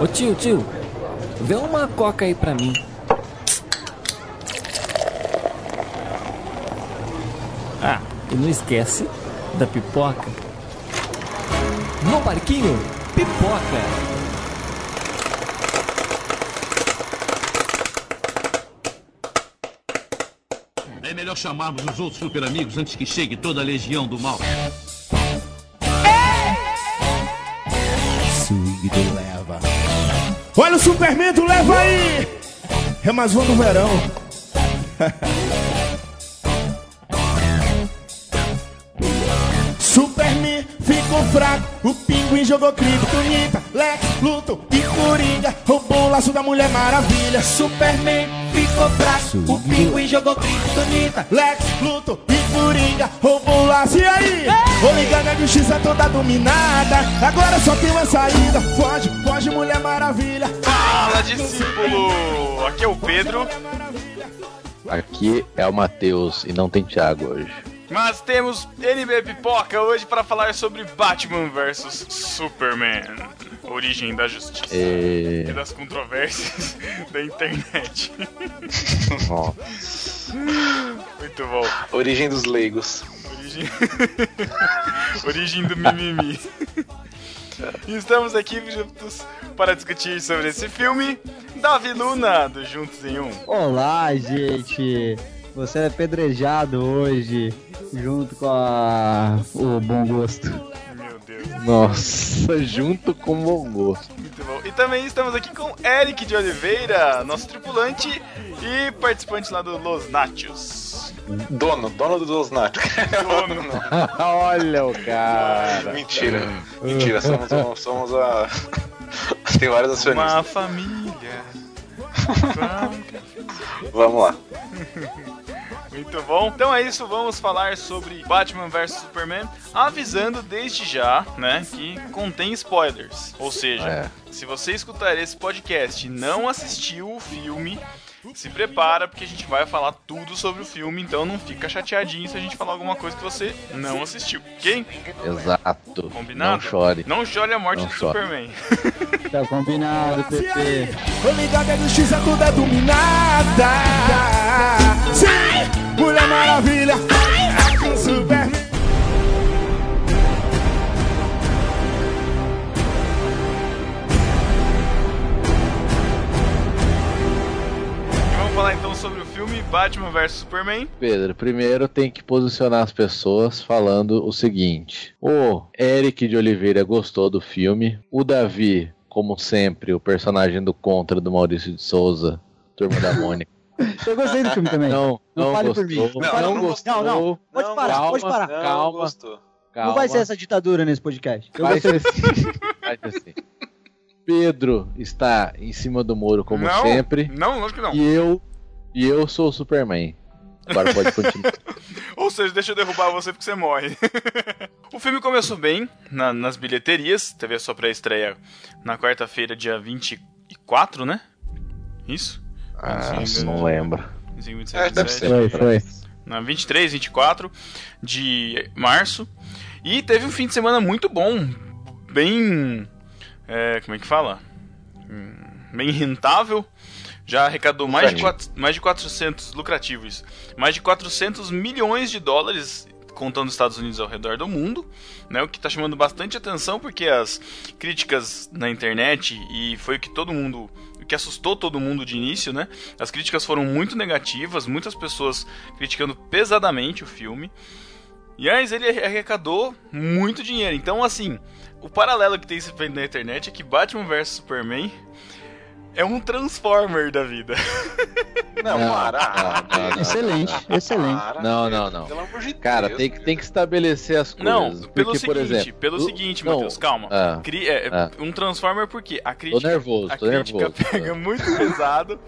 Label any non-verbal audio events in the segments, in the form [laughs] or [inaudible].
Ô tio, tio, vê uma coca aí pra mim. Ah, e não esquece da pipoca. No barquinho, pipoca. É melhor chamarmos os outros super amigos antes que chegue toda a legião do mal. Superman do leva aí! É mais um do verão. Superman ficou fraco, o pinguim jogou kryptonita, Lex, Luthor e Coringa roubou o laço da Mulher Maravilha. Superman ficou fraco, o pinguim jogou kryptonita, Lex, Luthor e Coringa roubou laço. E aí? Vou ligar na justiça toda dominada, agora só tem uma saída. Foge, foge Mulher Maravilha. Fala, discípulo! Aqui é o Pedro, Aqui é o Matheus e não tem Thiago hoje. mas temos NB Pipoca hoje para falar sobre Batman vs Superman. Origem da justiça E... e das controvérsias [laughs] da internet. Nossa. Muito bom. Origem dos leigos. Origem, [laughs] Origem do mimimi. E estamos aqui juntos para discutir sobre esse filme. Davi Luna, do Juntos em Um. Olá, gente! Você é apedrejado hoje, junto com a... o bom gosto. Nossa, junto com o gosto. muito bom. E também estamos aqui com Eric de Oliveira, nosso tripulante e participante lá do Los Nachos. Dono, dono dos natos. Dono. [laughs] [laughs] Olha o cara. Mentira. Mentira, somos, somos a. [laughs] Tem vários acionistas. Uma família. Vamos lá. Muito bom. Então é isso, vamos falar sobre Batman vs Superman, avisando desde já, né, que contém spoilers. Ou seja, É. se você escutar esse podcast e não assistiu o filme, se prepara porque a gente vai falar tudo sobre o filme, então não fica chateadinho se a gente falar alguma coisa que você não assistiu, ok? Exato. Combinado? Não chore. Não chore a morte Não do chore. Superman. [laughs] Tá combinado, PP. Tô ligado que a justiça tudo é dominada. Sim, Mulher Maravilha. Superman. E sobre o filme Batman vs Superman. Pedro, primeiro tem que posicionar as pessoas falando o seguinte: o Eric de Oliveira gostou do filme, o Davi, como sempre, o personagem do Contra do Maurício de Souza, Turma da Mônica. [laughs] Eu gostei do filme também. Não, Não não, fale gostou. por mim. Não Não, fale por mim. gostou. Não, não. Pode parar, calma, pode parar. Não, Calma. gostou. Calma. Não vai ser essa ditadura nesse podcast. Eu Vai ser Faz assim. Pedro está em cima do muro, como não, sempre. Não, lógico que não. E eu. E eu sou o Superman. Agora pode continuar. [laughs] Ou seja, deixa eu derrubar você porque você morre. [laughs] o filme começou bem na- nas bilheterias. Teve a sua pré-estreia na quarta-feira, dia 24, né? Isso? Ah, 25, não lembro. 25, 26, É, deve 27. Foi, foi. Na 23, 24 de março. E teve um fim de semana muito bom. Bem. é, como é que fala? Hum, Bem rentável. Já arrecadou mais de, quatro, mais de 400 lucrativos. Mais de 400 milhões de dólares contando os Estados Unidos ao redor do mundo, né? O que está chamando bastante atenção porque as críticas na internet e foi o que todo mundo, o que assustou todo mundo de início, né? As críticas foram muito negativas, muitas pessoas criticando pesadamente o filme. E aí ele arrecadou muito dinheiro. Então, assim, o paralelo que tem se feito na internet é que Batman vs Superman é um Transformer da vida. [laughs] Não, Não, para. não, não, não. Excelente, excelente. Para, Não, não, não. Pelo amor de Cara, Deus, tem que, tem que estabelecer as coisas. Não, pelo porque, seguinte, por exemplo, pelo o- seguinte, Matheus, calma. ah, Cri- é, ah. Um Transformer porque a Tô crítica, nervoso, a tô crítica nervoso. [laughs] pega muito pesado.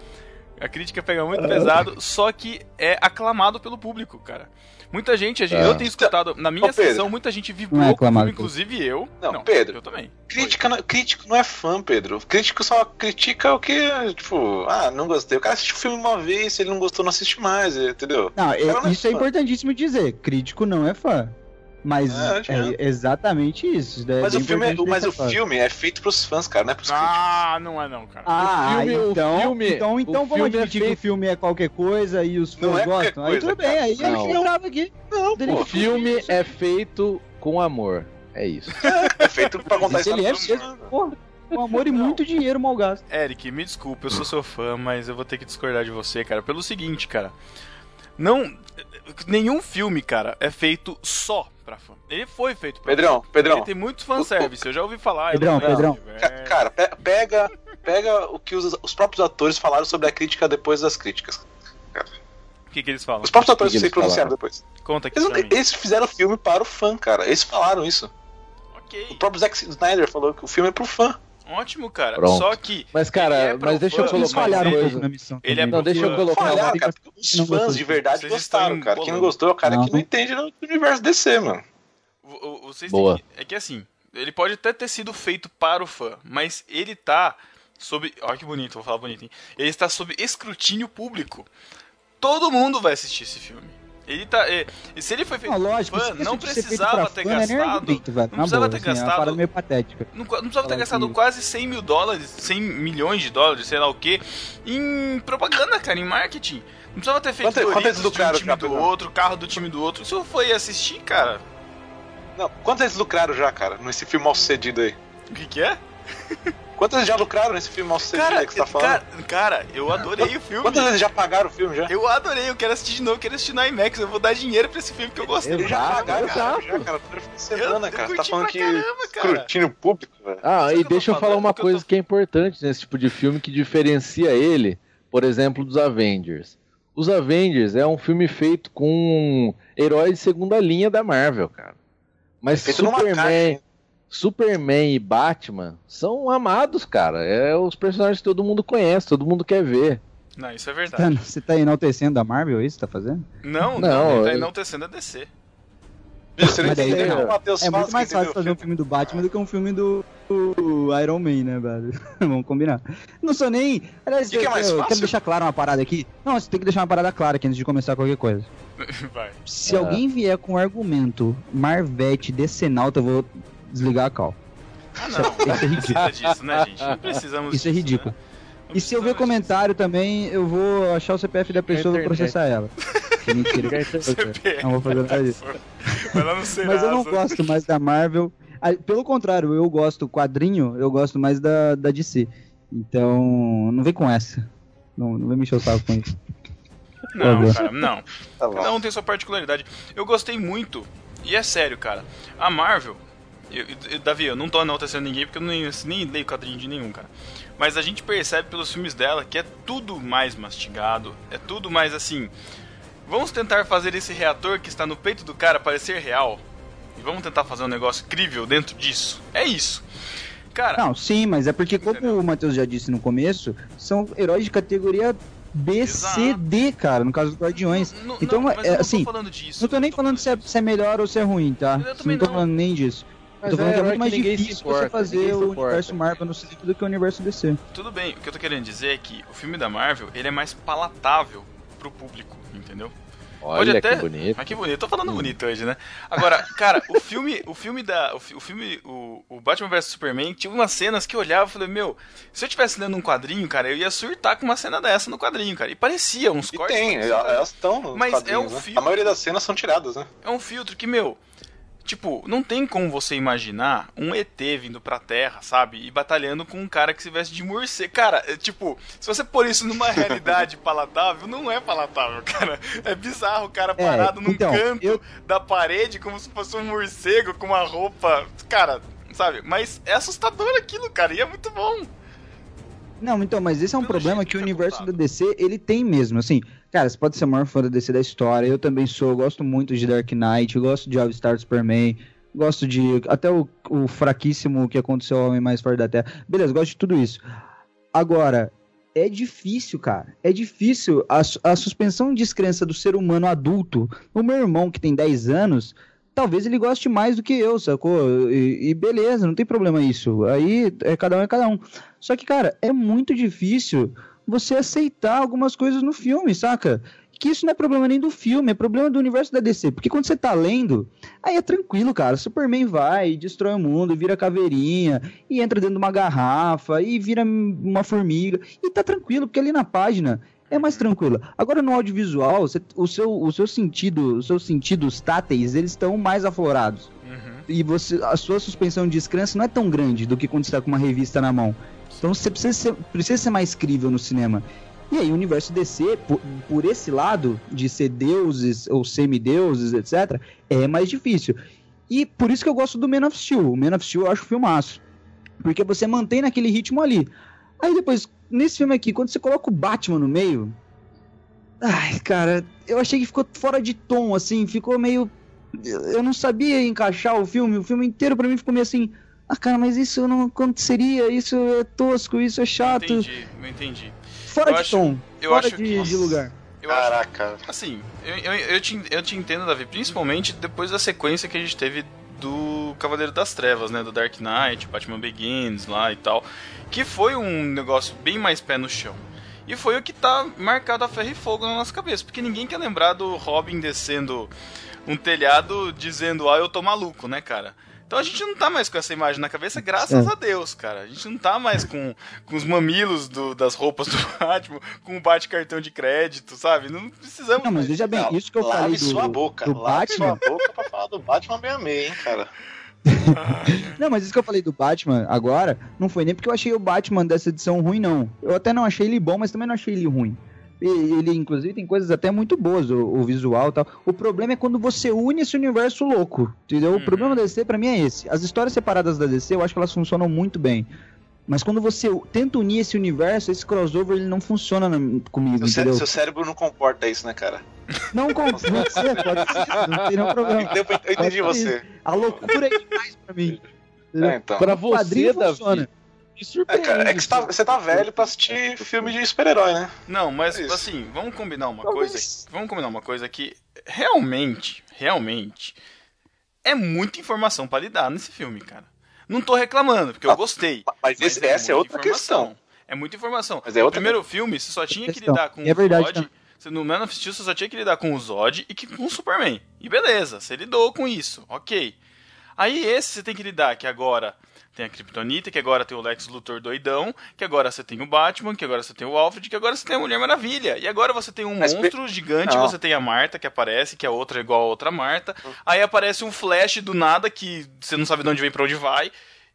A crítica pega muito pesado, só que é aclamado pelo público, cara. Muita gente, a gente- Ah. eu tenho escutado, na minha Ô, Pedro. sessão, muita gente Não vibrou é com o aclamado filme, inclusive eu. Não, Pedro. Eu também. Crítica, não- crítico não é fã, Pedro. Crítico só critica o que, tipo, ah, não gostei. O cara assiste o filme uma vez, se ele não gostou, não assiste mais, entendeu? Não, Cara, não é isso é importantíssimo dizer. Crítico não é fã. Mas É, é, exatamente isso. isso daí é Mas, o filme, é, mas o claro. filme é feito pros fãs, cara, não é pros críticos. Ah, não é não, cara. Ah, O filme- o então, filme- então, então o vamos filme é admitir que feito- o filme é qualquer coisa e os Não fãs é gostam. aí coisa, tudo bem, aí a Não. gente grava aqui. Não, O filme é feito com amor. É isso. [laughs] É feito pra contar Mas ele é mesmo, porra. Com amor e muito dinheiro mal gasto. Eric, me desculpa, eu sou seu fã, mas eu vou ter que discordar de você, cara, pelo seguinte, cara. Não. Nenhum filme, cara, é feito só pra fã. Ele foi feito pra Pedrão, fã. Pedrão. Ele tem muito fanservice, eu já ouvi falar. Pedrão, não- Pedrão. Ca- Cara, pe- pega, pega o que os, os próprios atores falaram sobre a crítica depois das críticas. O que, que eles falam? Os próprios atores que se pronunciaram depois. Conta aqui Eles, pra não- mim. eles fizeram o filme para o fã, cara. Eles falaram isso. Ok, O próprio Zack Snyder falou que o filme é pro fã. Ótimo, cara. Pronto. Só que. Mas, cara, é mas deixa eu fã, colocar uma um coisa. na missão. Ele é. Não, deixa eu colocar Falhar, uma cara. Os não fãs de verdade Vocês gostaram, cara. Quem não gostou é o cara que Não. não entende do universo DC, mano. Vocês Boa. têm que- É que assim, ele pode até ter sido feito para o fã, mas ele tá sob. Olha que bonito, vou falar bonito, hein? Ele está sob escrutínio público. Todo mundo vai assistir esse filme. Ele tá. é, e se ele foi feito Não, lógico, fã, não precisava ter fã, não é gastado. velho. Não precisava boa, ter assim, É uma gastado. parada meio patética. Não, não precisava ter gastado que- quase 100 mil dólares, 100 milhões de dólares, sei lá o que, em propaganda, cara, em marketing. Não precisava ter feito Quanto- quanto Doritos eles de um lucraram time do outro, carro do time do outro. Isso foi assistir, cara. Não, quantos eles lucraram já, cara, nesse filme mal sucedido aí? O que, que é? [laughs] Quantos eles já lucraram nesse filme sucedido Cara, que você tá falando? cara, cara, eu adorei o filme. Quantos eles já pagaram o filme já? Eu adorei, eu quero assistir de novo, eu quero assistir no IMAX, eu vou dar dinheiro pra esse filme que eu gostei. Eles já pagaram, cara, já, cara. De semana, eu cara. Você tá falando que caramba, cara. escrutínio público, velho. Ah, Sabe e eu deixa eu falar uma eu tô- coisa que é importante nesse tipo de filme que diferencia ele, por exemplo, dos Avengers. Os Avengers é um filme feito com heróis de segunda linha da Marvel, cara. Mas Feito numa Superman, caixa. Superman e Batman são amados, cara. É os personagens que todo mundo conhece, todo mundo quer ver. Não, isso é Tá- verdade. Você tá enaltecendo a Marvel, é isso que tá fazendo? Não, não, Não, ele tá enaltecendo a DC. Você não Mas daí É faz, muito mais fácil fazer um filme do Batman do que um filme do, do Iron Man, né, velho? [laughs] Vamos combinar. Não sou nem. Aliás, Que que é mais eu fácil? quero deixar claro uma parada aqui. Não, você tem que deixar uma parada clara aqui antes de começar qualquer coisa. [laughs] Vai. Se É. alguém vier com um argumento Marvete decenalta, eu vou desligar a call. Ah, Isso é- não. isso é ridículo. Precisa disso, né, gente? Não precisamos Isso é disso, ridículo. né? Não E se eu ver comentário também, eu vou achar o CPF da pessoa e vou processar ela. [laughs] Que mentira. disso. Não vou fazer nada disso. Mas eu não gosto mais da Marvel. Ah, Pelo contrário, eu gosto quadrinho, eu gosto mais da, da DC. Então, não vem com essa. Não, não vem me encher o saco com isso. Não, Óbvio. cara, não. Tá. Cada um tem sua particularidade. Eu gostei muito, e é sério, cara. A Marvel. Eu- eu- Davi, eu não tô enaltecendo ninguém porque eu nem, nem leio quadrinho de nenhum, cara. Mas a gente percebe pelos filmes dela que é tudo mais mastigado, é tudo mais assim. Vamos tentar fazer esse reator que está no peito do cara parecer real. E vamos tentar fazer um negócio incrível dentro disso. É isso. Cara, Não, sim, mas é porque, como Entendeu? o Matheus já disse no começo, são heróis de categoria B. C, D, cara, no caso dos Guardiões. n- Então, não, é, eu não assim, tô falando disso. Não tô nem falando se é, se é melhor ou se é ruim, tá? Eu Não tô não. falando nem disso. Eu Mas tô falando que é muito mais difícil importa, você fazer o universo Marvel no cinema do que o universo DC. Tudo bem, o que eu tô querendo dizer é que o filme da Marvel, ele é mais palatável pro público, entendeu? Olha até- que bonito. Mas que bonito, tô falando bonito hoje, né? Agora, cara, o filme, o filme da. O, fi- o filme, o, o Batman vs Superman, tinha umas cenas que eu olhava e falei, meu, se eu tivesse lendo um quadrinho, cara, eu ia surtar com uma cena dessa no quadrinho, cara. E parecia uns E cortes. tem, elas estão Mas é o né? filme. A maioria das cenas são tiradas, né? É um filtro que, meu. Tipo, não tem como você imaginar um ET vindo pra Terra, sabe? E batalhando com um cara que se veste de morcego. Cara, é, tipo, se você pôr isso numa [laughs] realidade palatável, não é palatável, cara. É bizarro o cara É, parado num então, canto eu- da parede como se fosse um morcego com uma roupa. Cara, sabe? Mas é assustador aquilo, cara, e é muito bom. Não, então, mas esse é um Pelo problema que o foi universo contado. da DC, ele tem mesmo, assim, cara, você pode ser o maior fã da DC da história, eu também sou, eu gosto muito de Dark Knight, gosto de All Star Superman, gosto de, até o, o fraquíssimo que aconteceu ao Homem Mais Forte da Terra, beleza, gosto de tudo isso. Agora, é difícil, cara, é difícil, a, a suspensão de descrença do ser humano adulto, o meu irmão que tem 10 anos, talvez ele goste mais do que eu, sacou? E, e beleza, não tem problema isso. Aí é cada um é cada um. Só que, cara, é muito difícil você aceitar algumas coisas no filme, saca? que isso não é problema nem do filme, é problema do universo da DC. Porque quando você tá lendo, aí é tranquilo, cara. Superman vai, destrói o mundo, vira caveirinha, e entra dentro de uma garrafa, e vira uma formiga. E tá tranquilo, porque ali na página é mais tranquilo. Agora no audiovisual, você- o seu, o seu sentido, os seus sentidos táteis, eles estão mais aflorados. E você, a sua suspensão de descrença não é tão grande do que quando você tá com uma revista na mão. Então você precisa ser, precisa ser mais crível no cinema. E aí o universo DC, por, por esse lado de ser deuses ou semideuses, etc., é mais difícil. E por isso que eu gosto do Man of Steel. O Man of Steel eu acho filmaço. Porque você mantém naquele ritmo ali. Aí depois, nesse filme aqui, quando você coloca o Batman no meio. Ai, cara, eu achei que ficou fora de tom, assim, ficou meio. Eu não sabia encaixar o filme, o filme inteiro pra mim ficou meio assim. Ah, cara, mas isso não aconteceria, isso é tosco, isso é chato. Entendi, eu entendi. Fora Eu de acho- tom, eu fora acho de, que- de lugar. Eu acho Caraca. Assim, eu, eu, eu, te, eu te entendo, Davi, principalmente depois da sequência que a gente teve do Cavaleiro das Trevas, né? Do Dark Knight, Batman Begins lá e tal. Que foi um negócio bem mais pé no chão. E foi o que tá marcado a ferro e fogo na nossa cabeça. Porque ninguém quer lembrar do Robin descendo um telhado dizendo, ah, eu tô maluco, né, cara? Então a gente não tá mais com essa imagem na cabeça, graças É. a Deus, cara. A gente não tá mais com, com os mamilos do- das roupas do [laughs] Batman, com o bate-cartão de crédito, sabe? Não precisamos. Não, mas veja bem, Não, isso que eu lave falei do, sua boca. do lave Batman. sua boca pra falar do Batman bem amei, hein, cara. [laughs] Não, mas isso que eu falei do Batman agora, não foi nem porque eu achei o Batman dessa edição ruim, não. Eu até não achei ele bom, mas também não achei ele ruim. Ele, inclusive, tem coisas até muito boas, o, o visual e tal. O problema é quando você une esse universo louco, entendeu? O problema da DC, pra mim, é esse. As histórias separadas da DC, eu acho que elas funcionam muito bem. Mas quando você tenta unir esse universo, esse crossover, ele não funciona na- comigo, Seu, entendeu? seu cérebro não comporta isso, né, cara? Não com você, pode ser, não tem nenhum problema. [laughs] Eu, eu entendi Pode ser você. A loucura é demais pra mim. É, então. Pra você, Davi, funciona. Me É, surpreende. cara, é que você tá, você tá velho pra assistir filme de super-herói, né? Não, mas É assim, vamos combinar uma Talvez. coisa. Vamos combinar uma coisa que realmente, realmente é muita informação pra lidar nesse filme, cara. Não tô reclamando, porque eu Ah, gostei. Mas esse- é essa é outra informação. questão. É muita informação. Mas é outra no primeiro filme, você só tinha que lidar com É o verdade Zod. também. você- No Man of Steel você só tinha que lidar com o Zod e que- com o Superman. E beleza, você lidou com isso, ok. Aí esse você tem que lidar que agora tem a Kryptonita, que agora tem o Lex Luthor doidão, que agora você tem o Batman, que agora você tem o Alfred, que agora você tem a Mulher Maravilha. E agora você tem um Mas monstro gigante, Não. você tem a Marta que aparece, que é outra igual a outra Marta. Aí aparece um Flash do nada que você não sabe de onde vem pra onde vai.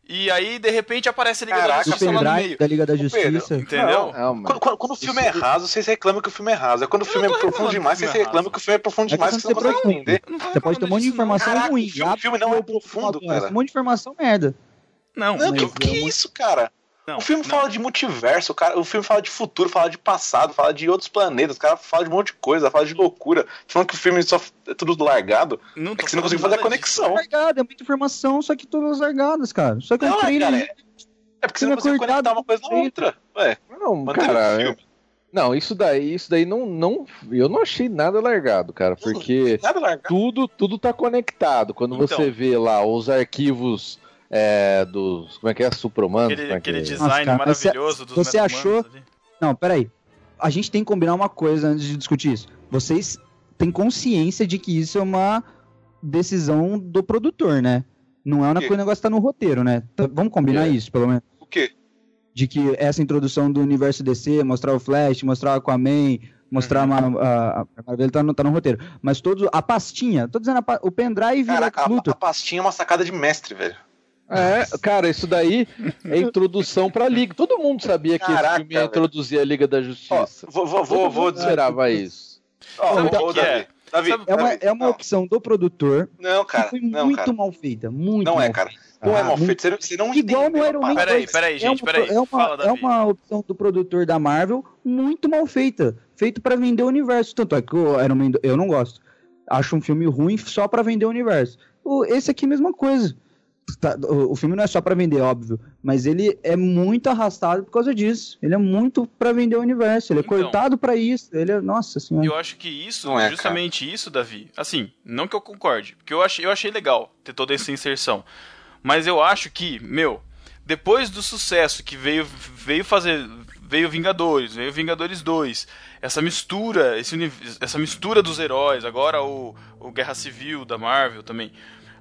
E aí, de repente, aparece a Liga da Caraca, Justiça Super lá no meio. da Liga da Pedro, Justiça. Entendeu? Não, mas- Quando, quando- quando o filme é raso, vocês reclamam que o filme é raso. Aí quando o filme não é profundo demais, vocês é reclamam que o filme é profundo É demais, que você não consegue entender. Não Você pode ter um monte de não. informação Caraca, ruim. o filme- o filme não é profundo, cara. Um monte de informação merda. Não, Não, que, que eu- isso, cara? Não, o filme não. fala de multiverso, cara. O filme fala de futuro, fala de passado, fala de outros planetas. O cara fala de um monte de coisa, fala de loucura. Falando que o filme só é tudo largado. Não É que você não conseguiu fazer a conexão. Largada, é muita informação, só que todas largadas, cara. Só que Não, o é, trailer. cara, É porque você não conseguiu acordado conectar uma coisa na outra. Ué, Não, o cara, filme. não, isso daí, isso daí não, não, eu não achei nada largado, cara, porque Nada largado. tudo, tudo tá conectado. Quando Então. você vê lá os arquivos é, dos, como é que é, Aquele, como é que aquele é? design Nossa, maravilhoso dos você achou- ali. Não, peraí. A gente tem que combinar uma coisa antes de discutir isso. Vocês têm consciência de que isso é uma decisão do produtor, né? Não é uma coisa, o negócio tá no roteiro, né? Tá- Vamos combinar É. isso, pelo menos. O quê? De que essa introdução do universo DC, mostrar o Flash, mostrar o Aquaman, mostrar Uhum. a, a, a Marvel tá no, tá no roteiro. Mas todos, a pastinha, tô dizendo, a o pendrive Cara, a, a pastinha é uma sacada de mestre, velho. É, cara, isso daí é introdução pra Liga. Todo mundo sabia que Caraca, esse filme ia velho. introduzir a Liga da Ó, Justiça. vou, vou, vou, Todo vou mundo dizer. esperava isso. Ó, o é? Davi, É uma, Davi, é uma não, opção do produtor Não, que cara. foi Não, muito cara. mal feita. Muito Não é, cara. feita. Não é Ah, mal muito- feito. Você não, Igual no Iron Man. Peraí, 2. peraí, é gente, uma, peraí. É uma, Fala, é Davi. uma opção do produtor da Marvel muito mal feita. Feito pra vender o universo. Tanto é que o Iron Man eu não gosto. Acho um filme ruim só pra vender o universo. O, esse aqui, mesma coisa. Tá, o, o filme não é só pra vender, óbvio. Mas ele é muito arrastado por causa disso. Ele é muito pra vender o universo. Ele é Então. cortado pra isso. Ele é. Nossa senhora. Eu acho que isso, Não é, justamente isso, Davi. Assim, não que eu concorde, porque eu achei, eu achei legal ter toda essa inserção. Mas eu acho que, meu, depois do sucesso que veio, veio fazer, veio Vingadores, veio Vingadores 2. Essa mistura, esse, essa mistura dos heróis, agora o, o Guerra Civil da Marvel também.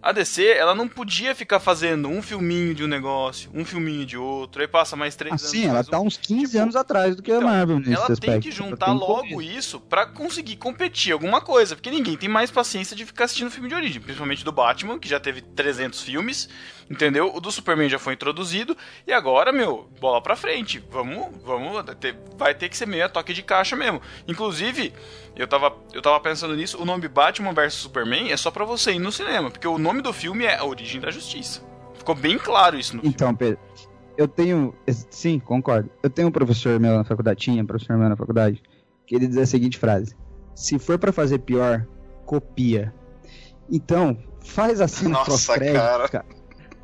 A DC, ela não podia ficar fazendo um filminho de um negócio, um filminho de outro, aí passa mais três anos. Assim, ela tá uns 15 Tipo, anos atrás do que a então, Marvel nesse ela aspecto. tem que juntar tem logo isso pra conseguir competir alguma coisa, porque ninguém tem mais paciência de ficar assistindo filme de origem, principalmente do Batman, que já teve 300 filmes, entendeu? O do Superman já foi introduzido e agora, meu, bola pra frente. Vamos, vamos, ter- vai ter que ser meio a toque de caixa mesmo. Inclusive, eu tava, eu tava pensando nisso, o nome Batman vs Superman é só pra você ir no cinema, porque o nome do filme é A Origem da Justiça. Ficou bem claro isso no filme. Então, Pedro, eu tenho. Sim, concordo. Eu tenho um professor meu na faculdade, tinha um professor meu na faculdade, que ele diz a seguinte frase: Se for pra fazer pior, copia. Então, faz a cena Nossa, pós-crédito, cara. cara.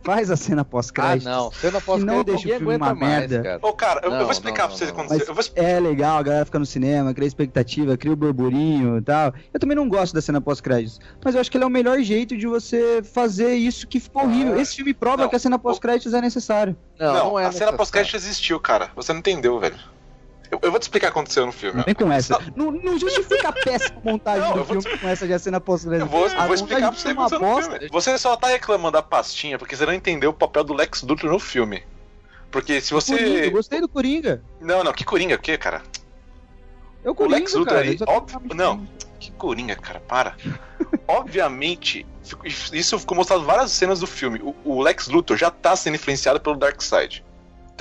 Faz a cena Ah, pós-crédito. não. Você não pode E não deixa o filme uma merda. cara. Ô, cara, eu, eu Não, vou explicar não, pra vocês o que aconteceu. Eu vou é legal, a galera fica no cinema, cria expectativa, cria o burburinho e tal. Eu também não gosto da cena pós-créditos. Mas eu acho que ele é o melhor jeito de você fazer isso que ficou horrível. Esse filme prova Não. que a cena pós-créditos é necessário. Não, Não, não, é a cena necessário. pós-crédito existiu, cara. Você não entendeu, velho. Eu, eu vou te explicar o que aconteceu no filme. Não vem com essa. Não, não justifica a péssima montagem [laughs] Não, do filme com essa de a cena pós-crédito. Eu vou, eu vou explicar pra você o que uma aconteceu filme. Você só tá reclamando da pastinha porque você não entendeu o papel do Lex Luthor no filme. Porque se Coringa, você. eu gostei do Coringa. Não, não, que Coringa, o quê, cara? É o O Coringa, Lex Luthor cara. tem óbvio- não. Que Coringa, cara, para. [laughs] Obviamente, isso ficou mostrado em várias cenas do filme. O, o Lex Luthor já tá sendo influenciado pelo Darkseid.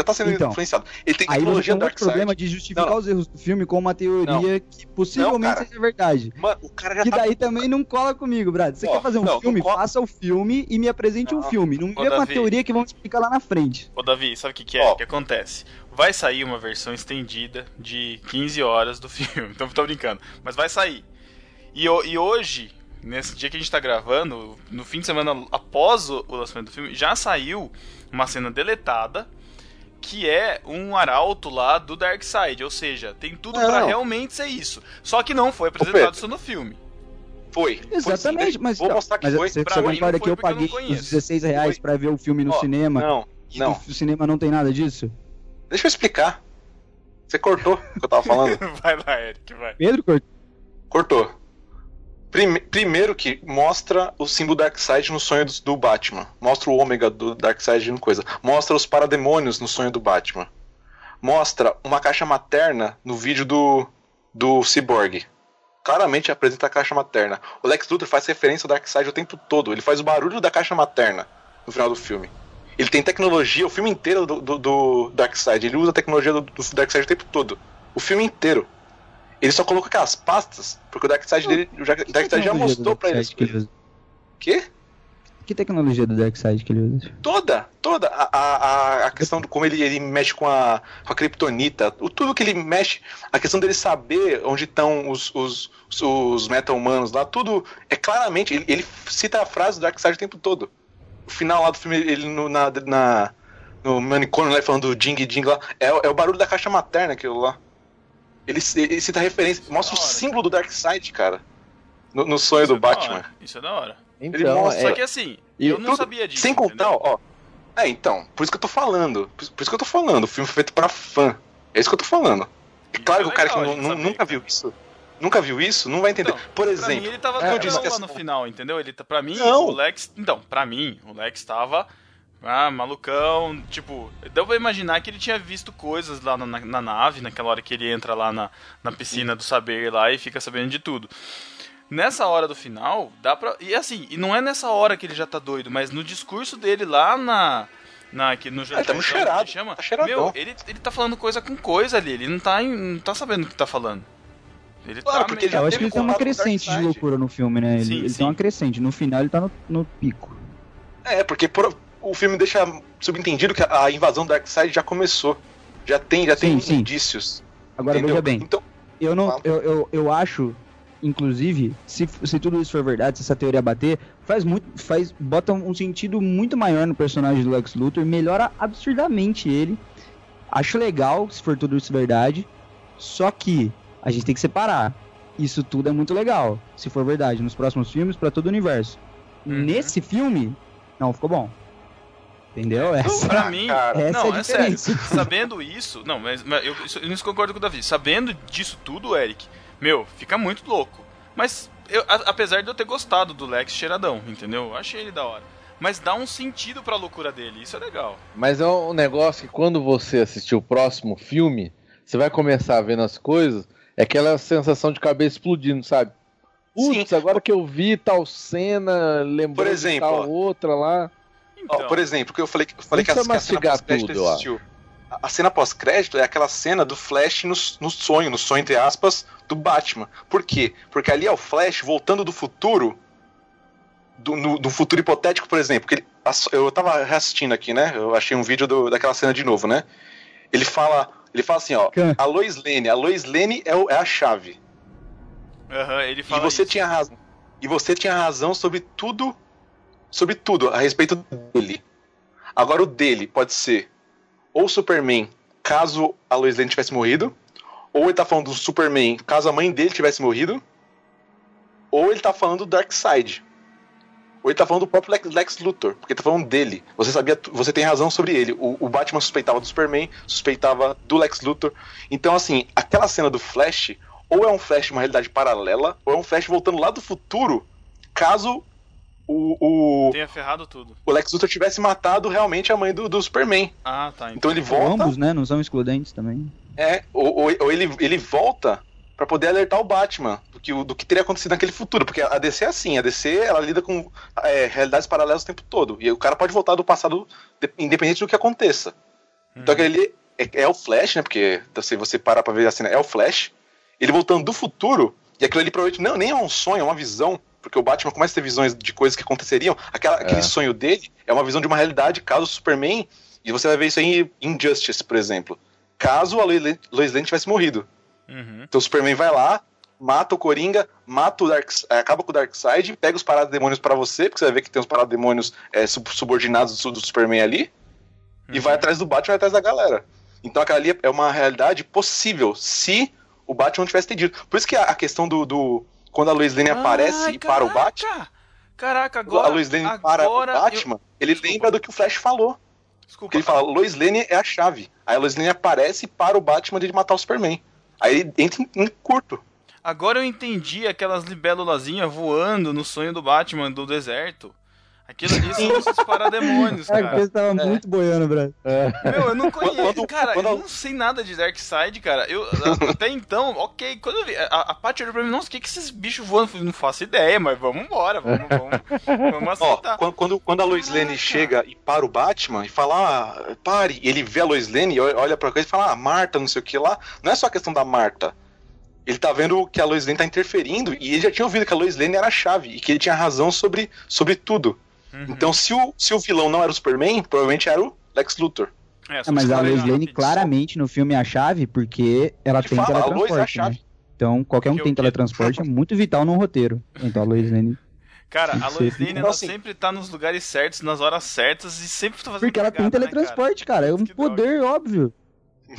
Já tá sendo Então, influenciado. Ele tem Aí você tecnologia tem Darkseid. problema de justificar Não, não. os erros do filme com uma teoria que possivelmente Não, seja verdade. Mano, o cara já Que tá. daí também não cola comigo, Brad. Você Ó, quer fazer um não, não filme? Faça o filme e me apresente um Não. filme. Não me com uma teoria que vão explicar lá na frente. Ô Davi, sabe o que, que é? O que acontece? Vai sair uma versão estendida de 15 horas do [laughs] filme. Então tô brincando. Mas vai sair. E, e hoje, nesse dia que a gente tá gravando, no fim de semana após o, o lançamento do filme, já saiu uma cena deletada que é um arauto lá do Darkseid. Ou seja, tem tudo pra realmente ser isso. Só que não foi apresentado isso no filme. Foi. Foi Exatamente, né? mas, Vou mostrar que mas foi. você, Pra você mim não foi que eu eu paguei conheço. os 16 reais Foi. pra ver o filme no Ó, cinema Não, e não. no cinema não tem nada disso? Deixa eu explicar. Você cortou o que eu tava falando? [laughs] vai lá, Eric, vai. Pedro Cortez. Cortou. Prime- primeiro que mostra o símbolo Darkseid no sonho do, do Batman. Mostra o ômega do Darkseid no coisa. Mostra os parademônios no sonho do Batman. Mostra uma caixa materna no vídeo do, do Cyborg. Claramente apresenta a caixa materna. O Lex Luthor faz referência ao Darkseid o tempo todo. Ele faz o barulho da caixa materna no final do filme. Ele tem tecnologia, o filme inteiro do, do, do Darkseid. Ele usa a tecnologia do, do Darkseid o tempo todo. O filme inteiro. Ele só colocou aquelas pastas, porque o Darkseid dele. O Darkseid já mostrou pra ele. Que ele? Quê? Que tecnologia do Darkseid que ele usa? Toda, toda a, a, a- questão de como ele, ele mexe com a, com a Kryptonita, o, tudo que ele mexe, a questão dele saber onde estão os, os, os meta-humanos lá, tudo é claramente. Ele, ele cita a frase do Darkseid o tempo todo. O final lá do filme, ele no, na, na- no manicômio lá falando do Ding Ding lá, é, o- é o barulho da caixa materna aquilo lá. Ele, ele cita referência, mostra o Da hora. símbolo do Darkseid, cara. No, no sonho Isso do é Batman. Isso é da hora. Então, mostra- Só é, que assim, E eu não tudo- sabia disso. Sem contar, entendeu? ó. É, então, por isso que eu tô falando. Por, por isso que eu tô falando. O filme foi feito pra fã. É isso que eu tô falando. É claro que o cara que nu- saber, nunca cara. viu isso, nunca viu isso, não vai entender. Então, por Pra mim exemplo, ele tava é, é, eu disse que no final, entendeu? Ele, tá- pra mim, Não. o Lex. Então, pra mim, o Lex tava. Ah, malucão, tipo, deu pra imaginar que ele tinha visto coisas lá na, na- na nave, naquela hora que ele entra lá na, na piscina do saber lá e fica sabendo de tudo. Nessa hora do final, dá pra. E assim, e não é nessa hora que ele já tá doido, mas no discurso dele lá na. na que no ele tá que cheirado, chama, tá. Meu, ele, ele tá falando coisa com coisa ali, ele não tá, em- não tá sabendo o que tá falando. Ele Claro, tá porque meio- ele já eu acho que ele tem uma crescente de loucura no filme, né? Ele, Sim, ele sim. tem uma crescente. No final ele tá no, no pico. é, porque por- o filme deixa subentendido que a, invasão do Darkseid já começou. Já tem, já tem Sim, sim. indícios. Agora entendeu? veja bem, Então, eu não, eu, eu, eu acho, inclusive, se, se tudo isso for verdade, se essa teoria bater, faz muito, faz, bota um sentido muito maior no personagem do Lex Luthor, melhora absurdamente ele. Acho legal se for tudo isso verdade, só que a gente tem que separar. Isso tudo é muito legal, se for verdade, nos próximos filmes, pra todo o universo. Uhum. Nesse filme, não ficou bom. Entendeu? Essa, Pra mim, cara. essa não, é é sério. [laughs] Sabendo isso, não, mas, mas eu, isso- eu não concordo com o Davi. Sabendo disso tudo, Eric, meu, fica muito louco. Mas, eu, a- apesar de eu ter gostado do Lex cheiradão, entendeu? Eu achei ele da hora. Mas dá um sentido pra loucura dele, isso é legal. Mas é um negócio que quando você assistir o próximo filme, você vai começar vendo as coisas, é aquela sensação de cabeça explodindo, sabe? Putz, agora que eu vi tal cena, lembrando Por exemplo, de tal outra lá. Ó, Então, por exemplo, que eu falei, eu falei que, a, que a cena pós-crédito tudo, ó. existiu. A, a cena pós-crédito é aquela cena do Flash no, no sonho, no sonho, entre aspas, do Batman. Por quê? Porque ali é o Flash voltando do futuro, do, no, do futuro hipotético, por exemplo. Que ele- eu tava reassistindo aqui, né? Eu achei um vídeo do- daquela cena de novo, né? Ele fala, ele fala assim, ó, a Lois Lane, a Lois Lane é, o- é a chave. aham, ele E fala você isso. tinha razão. E você tinha razão sobre tudo, sobre tudo a respeito dele. Agora o dele pode ser ou Superman, caso a Lois Lane tivesse morrido, ou ele tá falando do Superman, caso a mãe dele tivesse morrido, ou ele tá falando do Darkseid. Ou ele tá falando do próprio Lex, Luthor, porque tá falando dele. Você sabia, você tem razão sobre ele. O, o Batman suspeitava do Superman, suspeitava do Lex Luthor. Então, assim, aquela cena do Flash, ou é um Flash uma realidade paralela, ou é um Flash voltando lá do futuro, caso o, o, Tenha ferrado tudo. o Lex Luthor tivesse matado realmente a mãe do, do Superman. Ah, tá. Então ele volta, ambos, né? Não são excludentes também. é, ou, ou- ou ele, ele volta pra poder alertar o Batman do que, do que teria acontecido naquele futuro. Porque a DC é assim, a DC ela lida com é, realidades paralelas o tempo todo. E o cara pode voltar do passado de- independente do que aconteça. Então aquele é, é o Flash, né? Porque se você parar pra ver a cena, é o Flash. Ele voltando do futuro, e aquilo ali provavelmente não, nem é um sonho, é uma visão. Porque o Batman começa a ter visões de coisas que aconteceriam. Aquela, Aquele sonho dele é uma visão de uma realidade, caso o Superman. E você vai ver isso aí em Injustice, por exemplo. Caso a Lois Lane- tivesse morrido. Uhum. Então o Superman vai lá, mata o Coringa, mata o Dark, é, acaba com o Darkseid, pega os parademônios pra você, porque você vai ver que tem os parademônios é, sub- subordinados do, do Superman ali, e vai atrás do Batman, vai atrás da galera. Então aquela ali é uma realidade possível se o Batman não tivesse entendido. Por isso que a, a questão do, do- quando a Lois Lane aparece Ai, e para o! Batman, Caraca, agora. a Lois Lane para o agora eu- Batman, ele Desculpa. lembra do que o Flash falou. Desculpa. Ele fala, Lois Lane é a chave. Aí a Lois Lane aparece para o Batman de matar o Superman. Aí ele entra em, em curto. Agora eu entendi aquelas libélulazinhas voando no sonho do Batman do deserto. Aquilo ali são os parademônios, É, porque cara. você tava muito boiando, Brad. Meu, eu não conheço. Quando- cara, quando- eu não sei nada de Darkseid, cara. Eu, até então, ok. Quando eu vi. A, a Paty olhou pra mim, nossa, o que, que esses bichos voando? Eu falei, não faço ideia, mas vamos embora, vamos, vamos, vamos Ó, aceitar. quando, quando, quando a Lois Lane Caraca. chega e para o Batman e fala, ah, pare, e ele vê a Lois Lane e olha olha pra coisa e fala, ah, Marta, não sei o que lá. Não é só a questão da Marta. Ele tá vendo que a Lois Lane tá interferindo e ele já tinha ouvido que a Lois Lane era a chave e que ele tinha razão sobre, sobre tudo. Uhum. Então, se o, se o vilão não era o Superman, provavelmente era o Lex Luthor. É, Ah, mas a Lois Lane rapidinho. claramente no filme é a chave porque ela tem fala, é a teletransporte, né? chave. Então, qualquer um Que tem teletransporte é muito vital num roteiro. Então, a Lois Lane... Cara, a Lois Lane, Então, ela assim- sempre tá nos lugares certos, nas horas certas e sempre tá fazendo Porque ela tem cagada, né, cara? teletransporte, cara. É um Que droga. poder óbvio.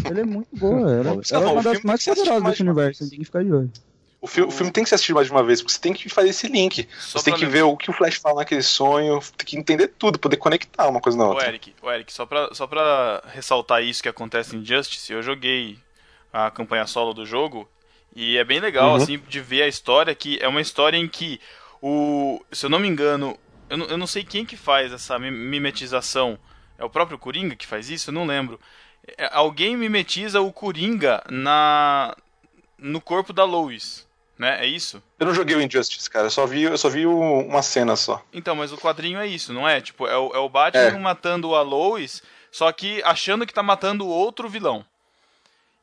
Ela é muito boa. [laughs] Ela, ela eu é uma das mais poderosas desse mais universo. Tem que ficar de olho. O filme, o filme tem que ser assistido mais de uma vez, porque você tem que fazer esse link. Só você tem que ver o que o Flash fala naquele sonho, tem que entender tudo, poder conectar uma coisa na Ô outra. Eric, ô Eric, só pra, só pra ressaltar isso que acontece em Justice, eu joguei a campanha solo do jogo e é bem legal, Uhum. assim, de ver a história, que é uma história em que o. Se eu não me engano, eu não, eu não sei quem que faz essa mi- mimetização. É o próprio Coringa que faz isso? Eu não lembro. É, alguém mimetiza o Coringa na no corpo da Lois, né? É isso? Eu não joguei o Injustice, cara. Eu só vi, eu só vi o- uma cena só. Então, mas o quadrinho é isso, não é? Tipo, é o, é o Batman É. matando a Lois, só que achando que tá matando outro vilão.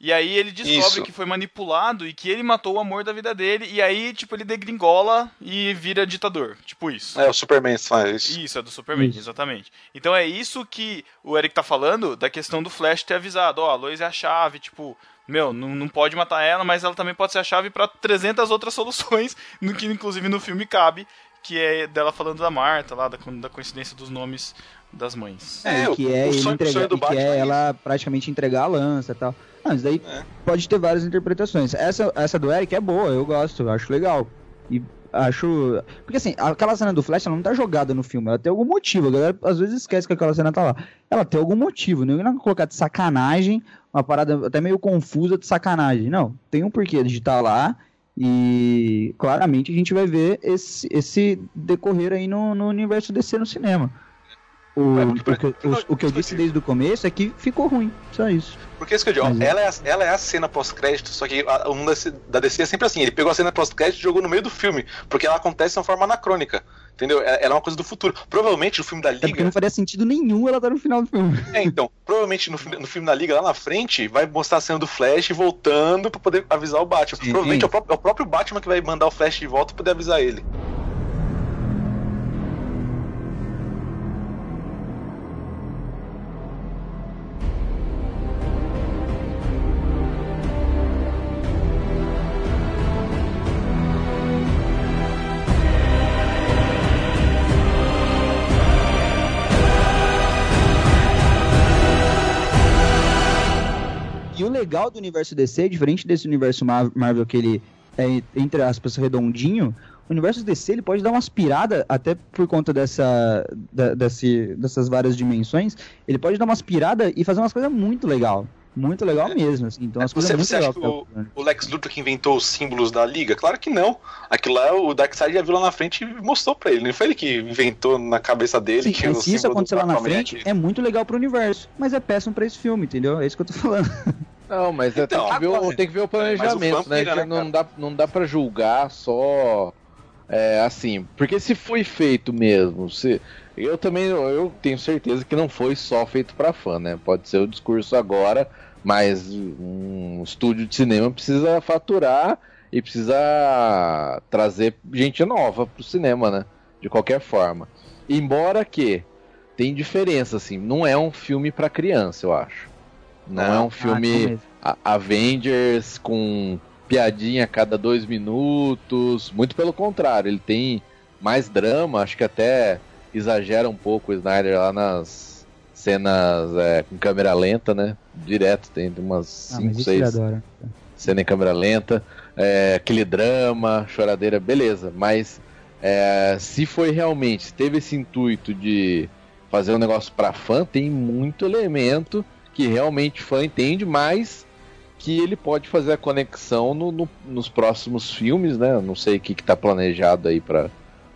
E aí ele descobre Isso. que foi manipulado e que ele matou o amor da vida dele, e aí, tipo, ele degringola e vira ditador. Tipo isso. É, o Superman faz isso. Isso, é do Superman, Isso. exatamente. Então é isso que o Eric tá falando da questão do Flash ter avisado. Ó, a Lois é a chave, tipo, meu, não, não pode matar ela, mas ela também pode ser a chave pra 300 outras [laughs] soluções, no que inclusive no filme cabe, que é dela falando da Marta, lá, da, da coincidência dos nomes das mães. É, e o- que é o entregar, sonho do que é é ela praticamente entregar a lança e tal. Não, isso daí É. pode ter várias interpretações. Essa, essa do Eric é boa, eu gosto, eu acho legal. E acho. Porque assim, aquela cena do Flash ela não tá jogada no filme, ela tem algum motivo. A galera às vezes esquece que aquela cena tá lá. Ela tem algum motivo, não é colocar de sacanagem, uma parada até meio confusa de sacanagem. Não, tem um porquê de estar lá. E claramente a gente vai ver esse, esse decorrer aí no, no universo DC no cinema. O, É, o, porque- que, eu- o, o que eu disse desde o começo é que ficou ruim, só isso. Porque isso que eu digo, Mas é. ela, é a, ela é a cena pós-crédito, só que a- o mundo da- DC é sempre assim, ele pegou a cena pós-crédito e jogou no meio do filme, porque ela acontece de uma forma anacrônica, entendeu? Ela é uma coisa do futuro. Provavelmente no filme da porque Liga... não faria sentido nenhum ela estar no final do filme. É, então, provavelmente no, no filme da Liga, lá na frente, vai mostrar a cena do Flash voltando pra poder avisar o Batman. Sim. provavelmente é o, próprio, é o próprio Batman que vai mandar o Flash de volta pra poder avisar ele. Legal do universo DC, diferente desse universo Mar- Marvel que ele é, entre aspas, redondinho, o universo DC ele pode dar uma aspirada, até por conta dessa, da- desse, dessas várias dimensões, ele pode dar uma aspirada e fazer umas coisas muito legal. Muito legal mesmo, assim. Então, as coisas Você, você acha que o, o Lex Luthor que inventou os símbolos da Liga? Claro que não. Aquilo lá o Darkseid já viu lá na frente e mostrou pra ele. Não foi ele que inventou na cabeça dele Sim, que se isso acontecer lá na frente, é muito legal pro universo. Mas é péssimo pra esse filme, entendeu? É isso que eu tô falando. [laughs] Não, mas é, Então, tem, que ver o, tem que ver o planejamento, o né? Que né, não, dá, não dá pra julgar só é, assim. Porque se foi feito mesmo, se, eu também eu tenho certeza que não foi só feito pra fã, né? Pode ser o discurso agora, mas um estúdio de cinema precisa faturar e precisa trazer gente nova pro cinema, né? De qualquer forma. Embora que tem diferença, assim, não é um filme pra criança, eu acho. Não, Não. é um Ah, filme não mesmo. a- Avengers com piadinha a cada dois minutos. Muito pelo contrário, ele tem mais drama, acho que até exagera um pouco o Snyder lá nas cenas é, com câmera lenta, né? Direto, tem umas Ah, 5, mas isso ele 6 adora. cena em câmera lenta, é, aquele drama, choradeira, beleza. Mas é, se foi realmente, se teve esse intuito de fazer um negócio pra fã, tem muito elemento que realmente fã entende, mas que ele pode fazer a conexão no- no- nos próximos filmes, né? Não sei o que, que tá planejado aí para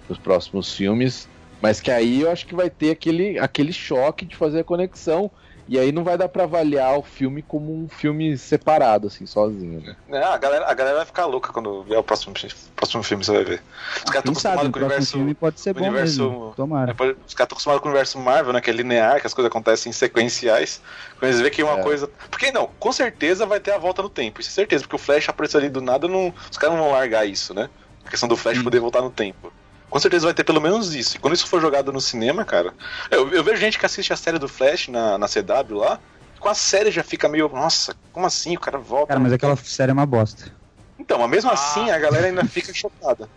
os próximos filmes, mas que aí eu acho que vai ter aquele, aquele choque de fazer a conexão. E aí não vai dar pra avaliar o filme como um filme separado, assim, sozinho, né? É, a, galera, a galera vai ficar louca quando ver o próximo, próximo filme, você vai ver. Os caras estão acostumados o com o próximo universo. filme pode ser bom universo- mesmo. Tomara. É, pode- Os caras estão acostumados com o universo Marvel, né? Que é linear, que as coisas acontecem sequenciais. Quando eles veem que uma É. coisa. Porque não, com certeza vai ter a volta no tempo. Isso é certeza, porque o Flash apareceu ali do nada, não... os caras não vão largar isso, né? A questão do Flash Sim. poder voltar no tempo. Com certeza vai ter pelo menos isso. E quando isso for jogado no cinema, cara. Eu, eu vejo gente que assiste a série do Flash na, na CW lá. Com a série já fica meio. Nossa, como assim? O cara volta. Cara, mas aquela série é uma bosta. Então, mas mesmo Ah. assim a galera ainda fica chocada.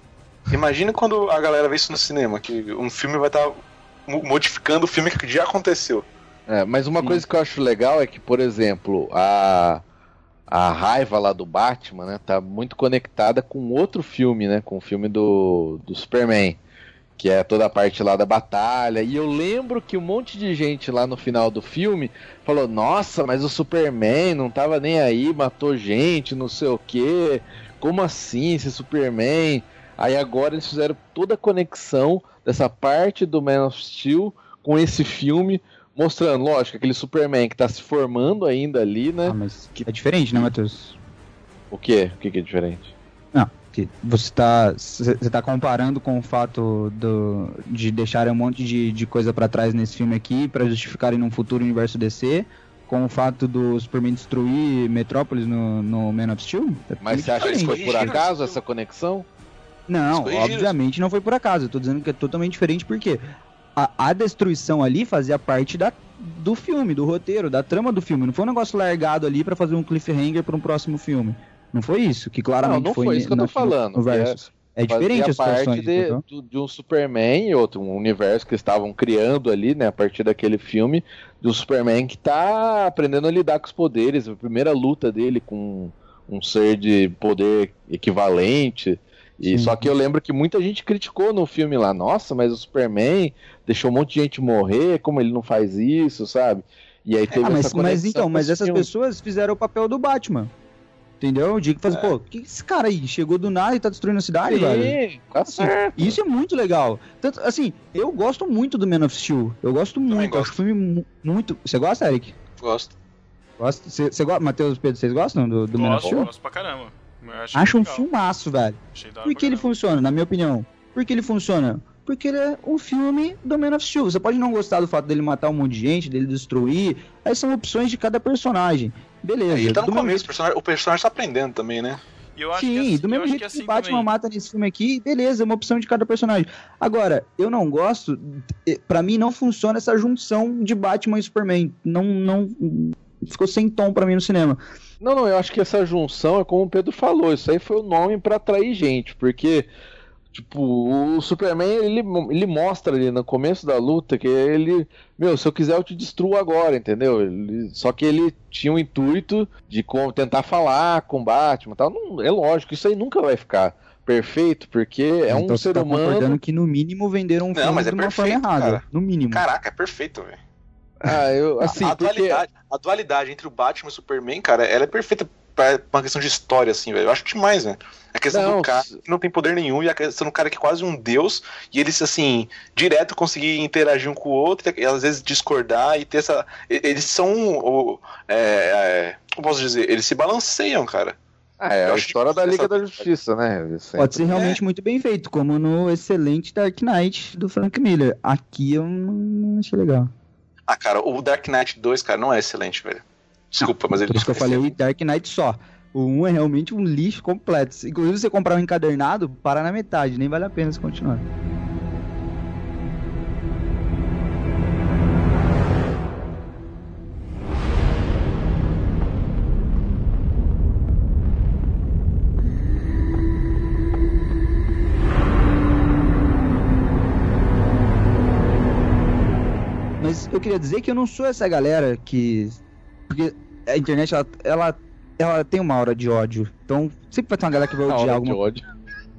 Imagina quando a galera vê isso no cinema, que um filme vai estar modificando o filme que já aconteceu. É, mas uma Sim. coisa que eu acho legal é que, por exemplo, a, a raiva lá do Batman, né, tá muito conectada com outro filme, né, com o filme do, do Superman, que é toda a parte lá da batalha. E eu lembro que um monte de gente lá no final do filme falou: Nossa, mas o Superman não tava nem aí, matou gente, não sei o que. Como assim esse Superman? Aí agora eles fizeram toda a conexão dessa parte do Man of Steel com esse filme, mostrando, lógico, aquele Superman que tá se formando ainda ali, né? Ah, mas é diferente, né, Matheus? O quê? O que, que é diferente? Não, que você tá, você tá comparando com o fato do, de deixarem um monte de, de coisa pra trás nesse filme aqui pra justificarem num futuro universo DC, com o fato do Superman destruir Metrópolis no, no Man of Steel? É Mas você acha que foi por acaso essa conexão? Não, obviamente não foi por acaso. Eu tô dizendo que é totalmente diferente porque a, a destruição ali fazia parte da, do filme, do roteiro, da trama do filme. Não foi um negócio largado ali pra fazer um cliffhanger pra um próximo filme. Não foi isso, que claramente não, não foi, foi isso que eu tô falando. no é-. É diferente as parte de, do- de um Superman e outro, um universo que estavam criando ali, né, a partir daquele filme, do Superman que tá aprendendo a lidar com os poderes, a primeira luta dele com um ser de poder equivalente. E Sim. só que eu lembro que muita gente criticou no filme lá, nossa, mas o Superman deixou um monte de gente morrer, como ele não faz isso, sabe? E aí teve Ah, mas, essa mas então, mas essas filme. pessoas fizeram o papel do Batman. Entendeu? De fazer, pô, que esse cara aí chegou do nada e tá destruindo a cidade, velho? Sim, tá Assim, certo. e isso é muito legal. Tanto, assim, eu gosto muito do Man of Steel. Eu gosto muito. gosto. Acho o filme mu- muito. Você gosta, Eric? Gosto. Gosta? Você, gosta, Matheus Pedro, vocês gostam do, do Man of Gosto, Steel? gosto pra caramba. Achei Acho um legal. filmaço, velho. Por que ele funciona, na minha opinião? Por que ele funciona? Porque ele é um filme do Man of Steel. Você pode não gostar do fato dele matar um monte de gente, dele destruir. Aí são opções de cada personagem. Beleza. Ele tá no começo, o personagem, o personagem tá aprendendo também, né? E eu acho Sim, que assim, do mesmo acho jeito que que, assim o Batman também. mata nesse filme aqui, beleza, é uma opção de cada personagem. Agora, eu não gosto, eh, pra mim não funciona essa junção de Batman e Superman. Não, não, ficou sem tom pra mim no cinema. Não, não, eu acho que essa junção é como o Pedro falou, isso aí foi o nome pra atrair gente, porque tipo, o Superman ele, ele mostra ali no começo da luta que ele, meu, se eu quiser eu te destruo agora, entendeu? Ele- só que ele tinha o intuito de co- tentar falar com o Batman, e tal. Não, é lógico, isso aí nunca vai ficar perfeito, porque é um então você ser tá humano. que no mínimo venderam um Não, filme mas é de uma forma perfeito, errada. cara. No mínimo. Caraca, é perfeito, velho. Ah, eu assim, a, porque dualidade, a dualidade entre o Batman e o Superman, cara, ela é perfeita pra uma questão de história, assim, velho. Eu acho demais, velho. A questão Não, do cara que não tem poder nenhum e a questão do cara que é quase um deus e eles, assim, direto conseguir interagir um com o outro e às vezes discordar e ter essa. Eles são. o- é, é, como posso dizer? Eles se balanceiam, cara. ah, é eu a história da Liga essa- da Justiça, né? Sempre. Pode ser realmente muito bem feito, como no excelente Dark Knight do Frank Miller. Aqui eu não achei legal. Ah, cara, o Dark Knight 2, cara, não é excelente, velho. Desculpa, mas ele Por isso que eu falei Dark Knight só. O 1 é realmente um lixo completo. Inclusive, se você comprar um encadernado, para na metade, nem vale a pena se continuar. Eu queria dizer que eu não sou essa galera que. Porque a internet, ela, ela, ela tem uma aura de ódio. Então, sempre vai ter uma galera que vai [laughs] odiar hora de alguma ódio.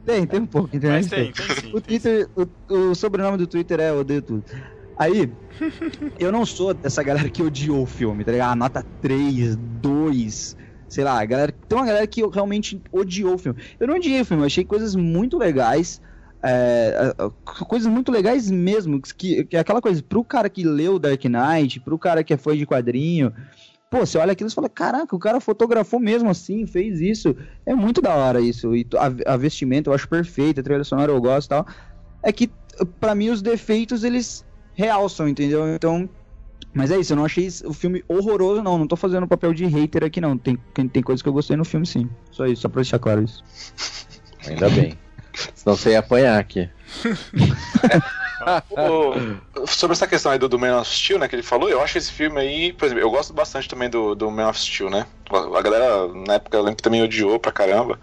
Tem, tem um pouco. a internet Mas tem, tem sim. o tem sim. Twitter, o, o sobrenome do Twitter é odeio tudo. Aí, [laughs] eu não sou dessa galera que odiou o filme, tá ligado? Ah, nota 3, 2, sei lá, galera, tem uma galera que realmente odiou o filme. Eu não odiei o filme, eu achei coisas muito legais, é, a- coisas muito legais mesmo, que, que é aquela coisa, pro cara que leu Dark Knight, pro cara que é fã de quadrinho, pô, você olha aquilo e fala, caraca, o cara fotografou mesmo assim, fez isso, é muito da hora isso, e a, a vestimenta eu acho perfeita, a trilha sonora eu gosto e tal, é que pra mim os defeitos eles realçam, entendeu? Então, mas é isso, eu não achei o filme horroroso não, não tô fazendo papel de hater aqui não, tem, tem coisas que eu gostei no filme sim, só isso, só pra deixar claro isso. Ainda bem. Senão você ia apanhar aqui. [laughs] O- sobre essa questão aí do, do Man of Steel, né, que ele falou, eu acho esse filme aí, por exemplo, eu gosto bastante também do, do Man of Steel, né? A galera, na época, eu lembro que também odiou pra caramba.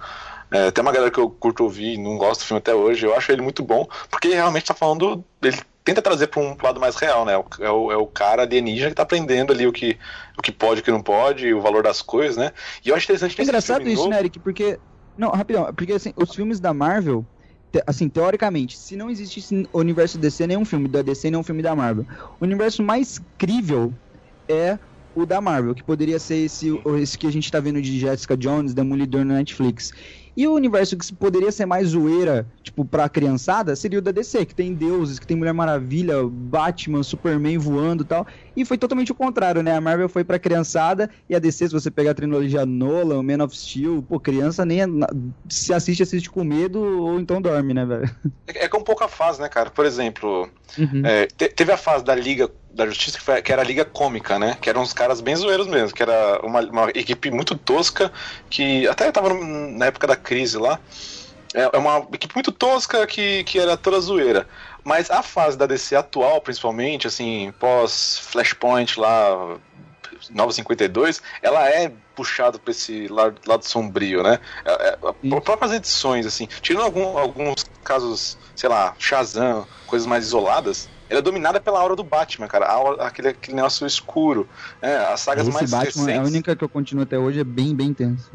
É, tem uma galera que eu curto ouvir e não gosto do filme até hoje, eu acho ele muito bom, porque ele realmente tá falando, ele tenta trazer pra um lado mais real, né? É o, é o cara alienígena que tá aprendendo ali o que, o que pode e o que não pode, o valor das coisas, né? E eu acho interessante É engraçado filme isso, novo- né, Eric? Porque. Não, rapidão, porque assim, os filmes da Marvel, te- assim, teoricamente, se não existisse o universo DC, nenhum filme da DC, nenhum filme da Marvel. O universo mais crível é o da Marvel, que poderia ser esse, esse que a gente tá vendo de Jessica Jones, Demolidor no Netflix. E o universo que poderia ser mais zoeira, tipo, pra criançada, seria o da DC, que tem deuses, que tem Mulher Maravilha, Batman, Superman voando e tal. E foi totalmente o contrário, né? A Marvel foi pra criançada e a DC, se você pegar a trilogia Nolan, Man of Steel, pô, criança nem é se assiste, assiste com medo ou então dorme, né, velho? É, é com pouca fase, né, cara? Por exemplo, Uhum. É, te- teve a fase da Liga da Justiça que, foi- que era a Liga Cômica, né? Que eram uns caras bem zoeiros mesmo, que era uma, uma equipe muito tosca, que até tava na época da crise lá. É é uma equipe muito tosca que, que era toda zoeira. Mas a fase da DC atual, principalmente, assim, pós Flashpoint lá, 952, ela é puxada pra esse lado, lado sombrio, né? É, é, próprias edições, assim, tirando algum- alguns casos, sei lá, Shazam, coisas mais isoladas, ela é dominada pela aura do Batman, cara, a aura- aquele, aquele negócio escuro, né? As sagas Esse mais Batman é a recentes. única que eu continuo até hoje, é bem, bem tenso.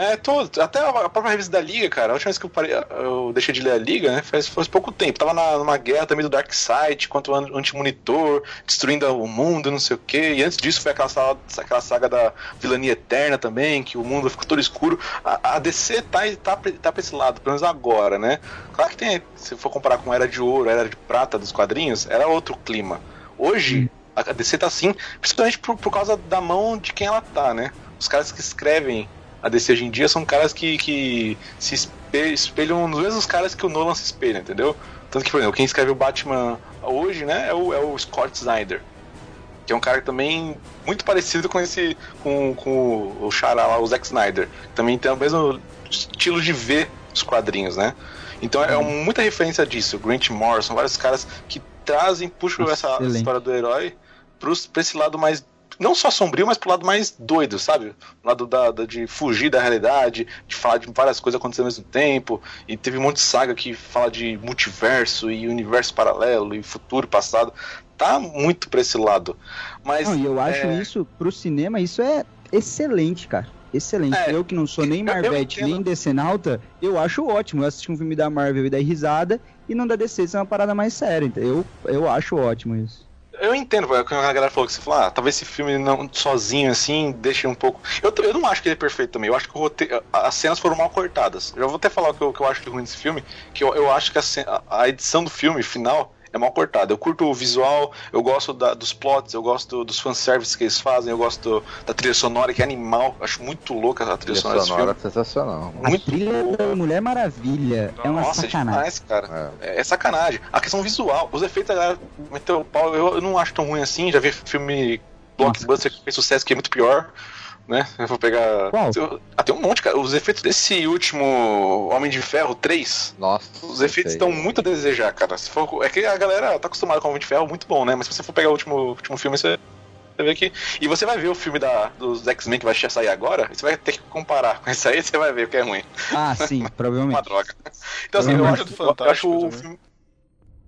É, todo. Até a própria revista da Liga, cara. A última vez que eu, parei, eu deixei de ler a Liga, né? Faz, faz pouco tempo. Tava na, numa guerra também do Darkseid contra o An- Anti-Monitor, destruindo o mundo, não sei o quê. E antes disso foi aquela saga, aquela saga da vilania eterna também, que o mundo ficou todo escuro. A, a DC tá, tá, pra- tá pra esse lado, pelo menos agora, né? Claro que tem, se for comparar com a Era de Ouro, a Era de Prata dos quadrinhos, era outro clima. Hoje, a a DC tá assim, principalmente por, por causa da mão de quem ela tá, né? Os caras que escrevem a DC hoje em dia são caras que, que se espe- espelham nos mesmos caras que o Nolan se espelha, entendeu? Tanto que, por exemplo, quem escreve o Batman hoje, né, é o, é o Scott Snyder. Que é um cara também muito parecido com esse. com, com o, Xará lá, o Zack Snyder. Também tem o mesmo estilo de ver os quadrinhos, né? Então é Uhum. muita referência disso. Grant Morrison, vários caras que trazem, puxam essa Excelente. história do herói pros, pra esse lado mais. Não só sombrio, mas pro lado mais doido, sabe? O lado da, da- de fugir da realidade, de falar de várias coisas acontecendo ao mesmo tempo. E teve um monte de saga que fala de multiverso e universo paralelo e futuro, passado. Tá muito pra esse lado. Mas. Não, e eu acho é, isso, pro cinema, isso é excelente, cara. Excelente. É, eu que não sou nem Marvete, nem Decenalta, eu acho ótimo. Eu assisti um filme da Marvel e dar risada, e não da DC ser uma parada mais séria. Então eu, eu acho ótimo isso. Eu entendo, pô, quando a galera falou que você falou, ah, talvez esse filme não sozinho assim deixe um pouco. Eu, eu não acho que ele é perfeito também. Eu acho que o roteiro, as cenas foram mal cortadas. Já vou até falar o que eu, que eu acho de ruim desse filme, que eu, eu acho que a- a edição do filme final é mal cortada. Eu curto o visual, eu gosto da- dos plots, eu gosto dos fanservices que eles fazem, eu gosto da trilha sonora, que é animal. Acho muito louca a trilha Trilha sonora desse sonora filme. sensacional. A Muito trilha boa. da Mulher Maravilha é uma Nossa, é sacanagem. demais, cara. É. É, é sacanagem. A questão visual, os efeitos, a galera meteu o pau, eu, eu não acho tão ruim assim. Já vi filme blockbuster que fez sucesso que é muito pior. Né? Eu vou pegar. Qual? Ah, tem um monte, cara. Os efeitos desse último Homem de Ferro 3, Nossa. os efeitos estão muito a desejar, cara. Se for, é que a galera tá acostumada com o Homem de Ferro, muito bom, né? Mas se você for pegar o último, último filme, você. Você vê que. E você vai ver o filme da, dos X-Men que vai sair agora, você vai ter que comparar com esse aí, [laughs] você vai ver o que é ruim. Ah, sim, [laughs] Uma provavelmente. droga. Então, assim, eu acho, do eu acho o filme.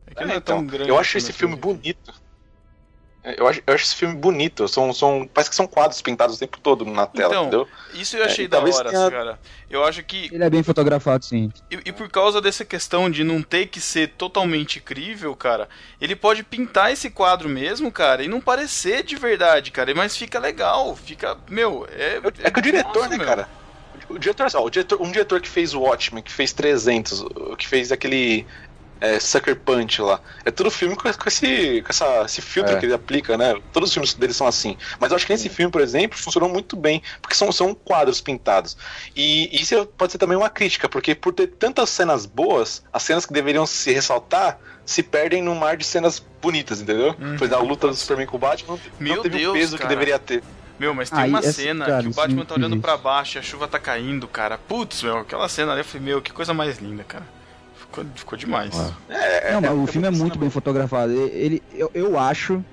É que É, não é tão então, grande. eu acho assim, esse filme bonito. É, Eu acho, eu acho esse filme bonito. São, são, parece que são quadros pintados o tempo todo na tela, Então, entendeu? Isso eu achei É, da hora, tenha- cara. Eu acho que. Ele é bem fotografado, sim. E, e por causa dessa questão de não ter que ser totalmente crível, cara, ele pode pintar esse quadro mesmo, cara, e não parecer de verdade, cara. Mas fica legal, fica. Meu, é. É que o diretor, nossa, né, meu. cara? O diretor, ó, o diretor, um diretor que fez o Watchmen, que fez 300, o- que fez aquele é, Sucker Punch lá. É todo filme com, com esse, com essa, esse filtro É. que ele aplica, né? Todos os filmes dele são assim. Mas eu acho que nesse filme, por exemplo, funcionou muito bem, porque são, são quadros pintados. E isso pode ser também uma crítica, porque por ter tantas cenas boas, as cenas que deveriam se ressaltar se perdem num mar de cenas bonitas, entendeu? Hum, Por exemplo, a luta do. Superman com o Batman Meu não teve Deus, o peso cara. que deveria ter. Meu, mas tem uma essa- cena cara, que o Batman tá olhando pra baixo e a chuva tá caindo, cara. Putz, meu, aquela cena ali eu falei, meu, que coisa mais linda, cara. Ficou, ficou demais. É, Não, mas o é filme é muito bem fotografado. Ele, eu, eu acho,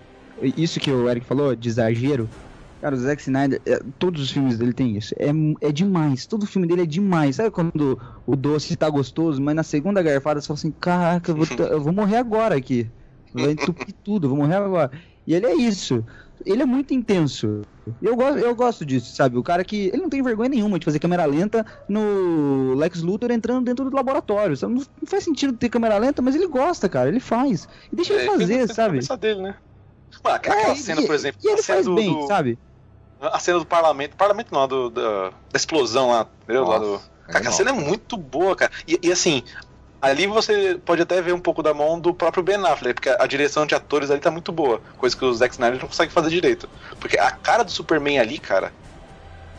isso que o Eric falou, de exagero. Cara, o Zack Snyder, é, todos os filmes dele tem isso. É, é demais. Todo filme dele é demais. Sabe quando o doce tá gostoso, mas na segunda garfada você fala assim: caraca, eu vou, [laughs] eu vou morrer agora aqui. Vai entupir tudo, eu vou morrer agora. E ele é isso. Ele é muito intenso. E eu gosto, eu gosto disso, sabe? O cara que. Ele não tem vergonha nenhuma de fazer câmera lenta no Lex Luthor entrando dentro do laboratório. Sabe? Não, faz sentido ter câmera lenta, mas ele gosta, cara. Ele faz. E deixa ele fazer, sabe? Dele, né? Mano, aquela É, cena, e- por exemplo, E ele a cena faz do, bem, do- sabe? a cena do parlamento, parlamento não, do, da, da explosão lá, entendeu? Lá do- Nossa, Cara, aquela animal. cena é muito boa, cara. E, e, assim, ali você pode até ver um pouco da mão do próprio Ben Affleck, porque a direção de atores ali tá muito boa, coisa que o Zack Snyder não consegue fazer direito. Porque a cara do Superman ali, cara,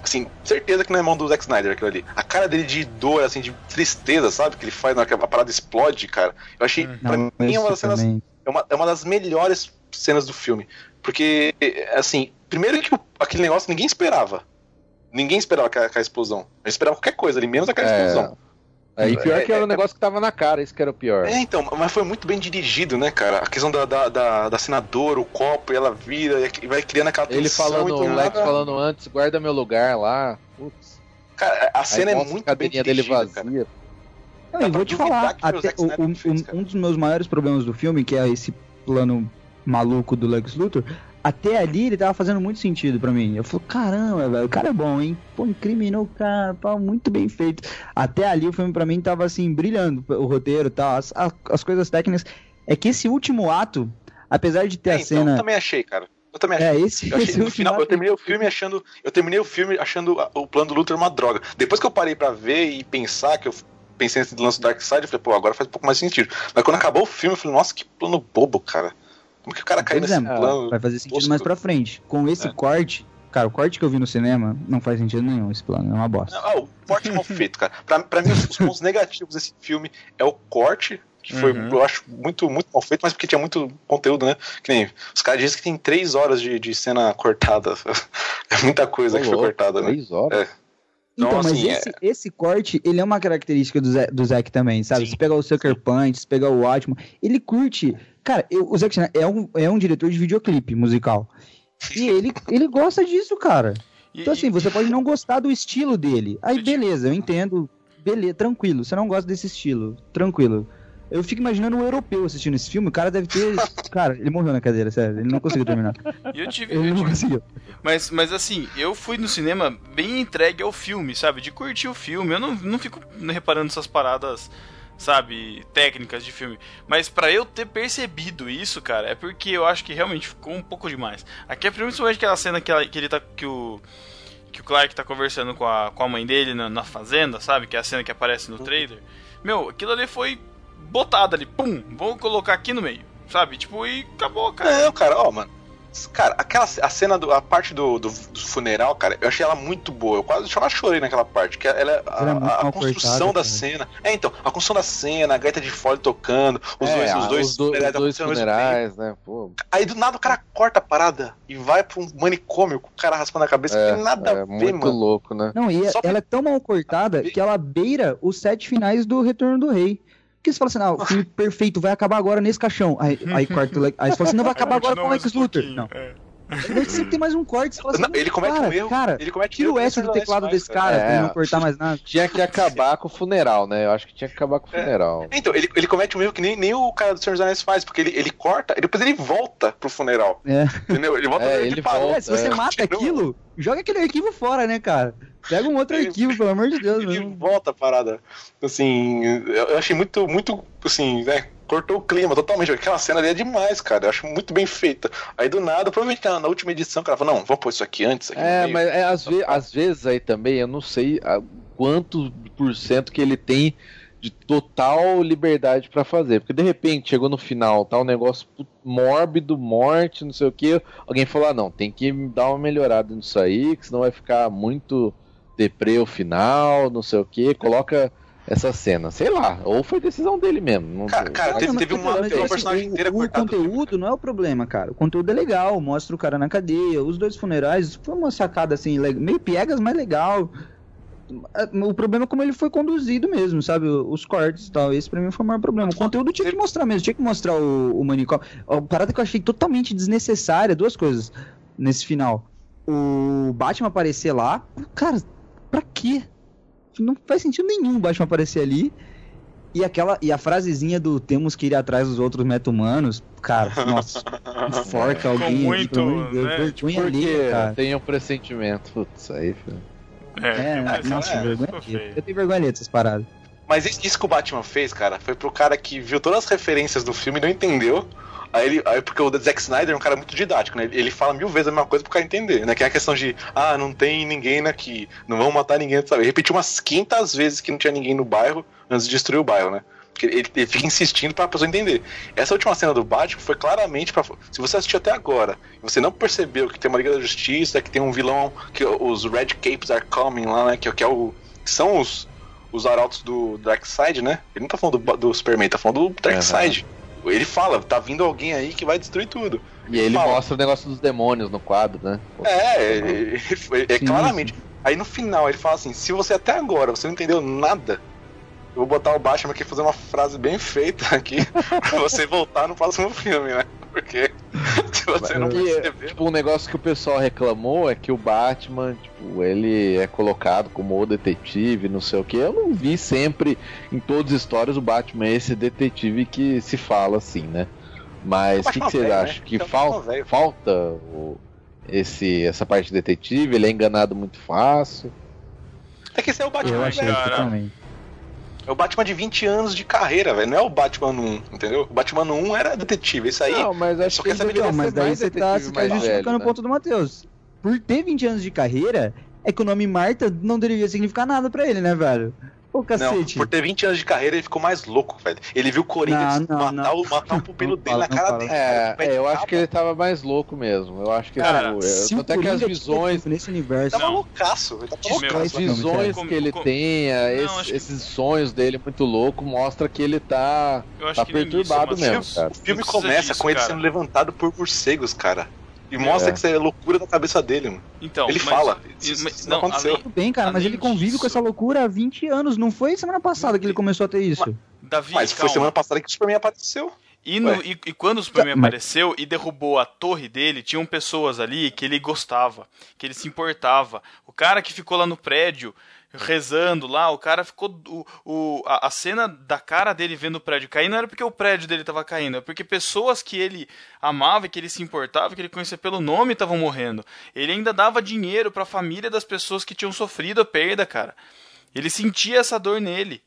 assim, certeza que não é mão do Zack Snyder aquilo ali. A cara dele de dor, assim, de tristeza, sabe? Que ele faz na hora que a parada explode, cara. Eu achei, pra Não, mim, é uma das cenas é uma, é uma das melhores cenas do filme. Porque, assim, primeiro que o- aquele negócio ninguém esperava. Ninguém esperava aquela, aquela explosão. Eu esperava qualquer coisa ali, menos aquela É. explosão. Aí pior que era É, um negócio que tava na cara, isso que era o pior. É, então, mas foi muito bem dirigido, né, cara? A questão da, da, da, da senadora, o copo, e ela vira e vai criando aquela Ele tensão falando, e do o Lex nada- falando antes, guarda meu lugar lá. Putz. Cara, a cena Aí é muito a bem cadeirinha dele dirigida, vazia. cara. E pra vou te falar, o até o- um, fez, um- um dos meus maiores problemas do filme, que é esse plano maluco do Lex Luthor, até ali ele tava fazendo muito sentido pra mim. Eu falei, caramba, velho, o cara é bom, hein? Pô, incriminou o cara, pô, muito bem feito. Até ali o filme pra mim tava assim, brilhando, o roteiro e tal, as, as, as coisas técnicas. É que esse último ato, apesar de ter É, a então, cena. eu também achei, cara. Eu também achei. É, esse, Eu, achei- [laughs] esse no final, eu ato- terminei o filme achando. Eu terminei o filme achando o plano do Luthor uma droga. Depois que eu parei pra ver e pensar que eu pensei nesse lance do Darkseid, eu falei, pô, agora faz um pouco mais sentido. Mas quando acabou o filme, eu falei, nossa, que plano bobo, cara. Como que o cara caiu nesse é, plano? Vai fazer sentido tosco? mais pra frente. Com esse É. corte, cara, o corte que eu vi no cinema não faz sentido nenhum esse plano, é uma bosta. Ah, o corte mal [laughs] feito, cara. Pra, pra mim, os, os pontos negativos desse filme é o corte, que foi, Uhum. eu acho, muito, muito mal feito, mas porque tinha muito conteúdo, né? Que nem, os caras dizem que tem três horas de, de cena cortada. [laughs] É muita coisa que foi louco, cortada, né? Três horas. Então, Então, mas assim, esse, esse corte, ele é uma característica do Zack, do Zack também, sabe? Sim. Se pegar o Sucker Punch, se pegar o Watchman, ele curte. Cara, eu- o Zack Snyder é um, é um diretor de videoclipe musical. E ele, ele gosta disso, cara. E- Então, assim, e- você pode não gostar do estilo dele. Aí, beleza, eu entendo. Beleza, tranquilo. Você não gosta desse estilo. Tranquilo. Eu fico imaginando um europeu assistindo esse filme. O cara deve ter. [laughs] Cara, ele morreu na cadeira, sério. Ele não conseguiu terminar. e eu tive, Ele eu não tive- conseguiu. Mas, mas assim, eu fui no cinema bem entregue ao filme, sabe? De curtir o filme. Eu não, não fico reparando essas paradas, sabe, técnicas de filme. Mas pra eu ter percebido isso, cara, é porque eu acho que realmente ficou um pouco demais. Aqui é principalmente aquela cena que, ela- que ele tá. que o. Que o Clark tá conversando com a, com a mãe dele na, na fazenda, sabe? Que é a cena que aparece no trailer. Meu, aquilo ali foi botado ali, pum, vou colocar aqui no meio, sabe? Tipo, e acabou, cara. Não, cara, ó, mano. Cara, aquela a cena, do, a parte do, do, do funeral, cara, eu achei ela muito boa. Eu quase quase chorei naquela parte. Que ela, é- a, Ela é a- construção cortada, da cara. cena. É, então, a construção da cena, a gaita de fole tocando, os É, dois, os dois os do- os funerais dois mesmo tempo. funerais, né? Pô, Aí do nada o cara corta a parada e vai pra um manicômio com o cara raspando a cabeça. é, não tem nada é a ver, muito mano. louco, né? Não, e Só pra- ela é tão mal cortada que ela beira os sete finais do Retorno do Rei. Porque você fala assim, ah, o filme [laughs] perfeito vai acabar agora nesse caixão. Aí, aí corta o le- Aí você fala assim, não, vai acabar agora com o Lex Luthor. Não. É. Aí você tem mais um corte, você fala assim, Não, ele comete cara, um erro. Cara, ele comete tira o S do não teclado faz, desse cara É. pra ele não cortar mais nada. Tinha que acabar com o funeral, né? Eu acho que tinha que acabar com o É. funeral. Então, ele, ele comete um erro que nem, nem o cara do Senhor dos Anéis faz, porque ele, ele corta e depois ele volta pro funeral. É. Entendeu? Ele volta É, ele volta, É, se você é. mata Continua. aquilo, joga aquele arquivo fora, né, cara? Pega um outro Ele- arquivo, pelo amor de Deus. Ele Não. volta a parada. Assim, eu eu achei muito, muito, assim, né? Cortou o clima totalmente. Aquela cena ali é demais, cara. Eu acho muito bem feita. Aí do nada, provavelmente na, na última edição, o cara falou: não, vamos pôr isso aqui antes. Aqui É, meio." mas é, às, ve- às vezes aí também, eu não sei a- quanto por cento que ele tem de total liberdade pra fazer. Porque de repente chegou no final, tá um negócio mórbido, morte, não sei o que. Alguém falou: ah, não, tem que dar uma melhorada nisso aí, que senão vai ficar muito deprê o final, não sei o que. Coloca essa cena, sei lá. Ou foi decisão dele mesmo. Não, Cara, cara, teve, teve uma, teve uma assim, personagem o- inteira o, cortada. do filme, conteúdo não é o problema, cara. O conteúdo é legal, mostra o cara na cadeia, os dois funerais, foi uma sacada assim, meio piegas, mas legal. O problema é como ele foi conduzido mesmo, sabe? Os cortes e tal. Esse pra mim foi o maior problema. O conteúdo tinha que mostrar mesmo, tinha que mostrar o, o manicômio. A parada que eu achei totalmente desnecessária, duas coisas nesse final. O Batman aparecer lá, cara, pra quê? Não faz sentido nenhum o Batman aparecer ali. E aquela e a frasezinha do temos que ir atrás dos outros meta-humanos, cara, [laughs] nossa, enforca alguém. ali, muito, né? vergonha Porque alheia, cara. tem um pressentimento. Putz, aí, filho. É, mas nossa, é, vergonha. Eu tenho vergonha dessas paradas. Mas isso isso que o Batman fez, cara, foi pro cara que viu todas as referências do filme e não entendeu. Aí ele. Aí, porque o Zack Snyder é um cara muito didático, né? Ele- fala mil vezes a mesma coisa pro cara entender, né? Que é a questão de, ah, não tem ninguém aqui, não vão matar ninguém, sabe? Ele repetiu umas 500 vezes que não tinha ninguém no bairro antes de destruir o bairro, né? Porque ele, ele fica insistindo pra pessoa entender. Essa última cena do Batman foi claramente pra. Se você assistiu até agora e você não percebeu que tem uma Liga da Justiça, que tem um vilão, que os Red Capes are coming lá, né? Que, que é o. que são os, os arautos do Darkseid, né? Ele não tá falando do, do Superman, tá falando do Darkseid. Ele fala, tá vindo alguém aí que vai destruir tudo. E ele Fala. mostra o negócio dos demônios no quadro, né? É, ele- ele- ele- é claramente. Aí no final ele fala assim: se você até agora você não entendeu nada, eu vou botar o Batman aqui fazer uma frase bem feita aqui [laughs] pra você voltar no próximo filme, né? Porque [laughs] se você não Porque, percebeu. tipo, um negócio que o pessoal reclamou é que o Batman, tipo, ele é colocado como o detetive, não sei o que. Eu não vi sempre, em todas as histórias, o Batman é esse detetive que se fala assim, né? Mas o que, que vocês velho, né? acham? Que É um fal- velho. falta o- esse, essa parte de detetive? Ele é enganado muito fácil. É que esse é o Batman Eu velho. achei cara. também. É o Batman de 20 anos de carreira, velho. Não é o Batman 1, entendeu? O Batman 1 era detetive. Esse aí. não, mas acho só que quer saber Não, mas daí você tá, você tá mais justificando o né? ponto do Matheus. Por ter 20 anos de carreira, é que o nome Marta não deveria significar nada pra ele, né, velho? Ô, Não, cacete. por ter 20 anos de carreira, ele ficou mais louco, velho. Ele viu o Coringa Não, não, matar, não. O, matar o pupilo Não dele na fala, não cara dele. É, cara. é, eu acho que ele tava mais louco mesmo. Eu acho que Cara, tipo, Se é, o até que as Coringa visões, nesse universo. Tava Não. loucaço. Ele tava loucaço. as visões que ele Não, esse- que- esses sonhos dele muito louco, mostra que ele tá, Eu acho tá perturbado Matheus, mesmo, cara. O filme Não começa disso, com ele cara. sendo levantado por morcegos, cara. E mostra É. que isso é loucura da cabeça dele, mano. Então, Ele mas- fala. Isso- mas- isso não não, aconteceu. além- Tudo bem, cara, mas ele convive disso- com essa loucura há 20 anos. Não foi semana passada que ele começou a ter isso. Davi, Mas foi calma. semana passada que o Superman apareceu. E, no- e- e quando o Superman Mas- apareceu e derrubou a torre dele, tinham pessoas ali que ele gostava, que ele se importava. O cara que ficou lá no prédio rezando lá, o cara ficou. O, o- a, a cena da cara dele vendo o prédio cair não era porque o prédio dele tava caindo, é porque pessoas que ele amava, que ele se importava, que ele conhecia pelo nome estavam morrendo. Ele ainda dava dinheiro pra família das pessoas que tinham sofrido a perda, cara. Ele sentia essa dor nele.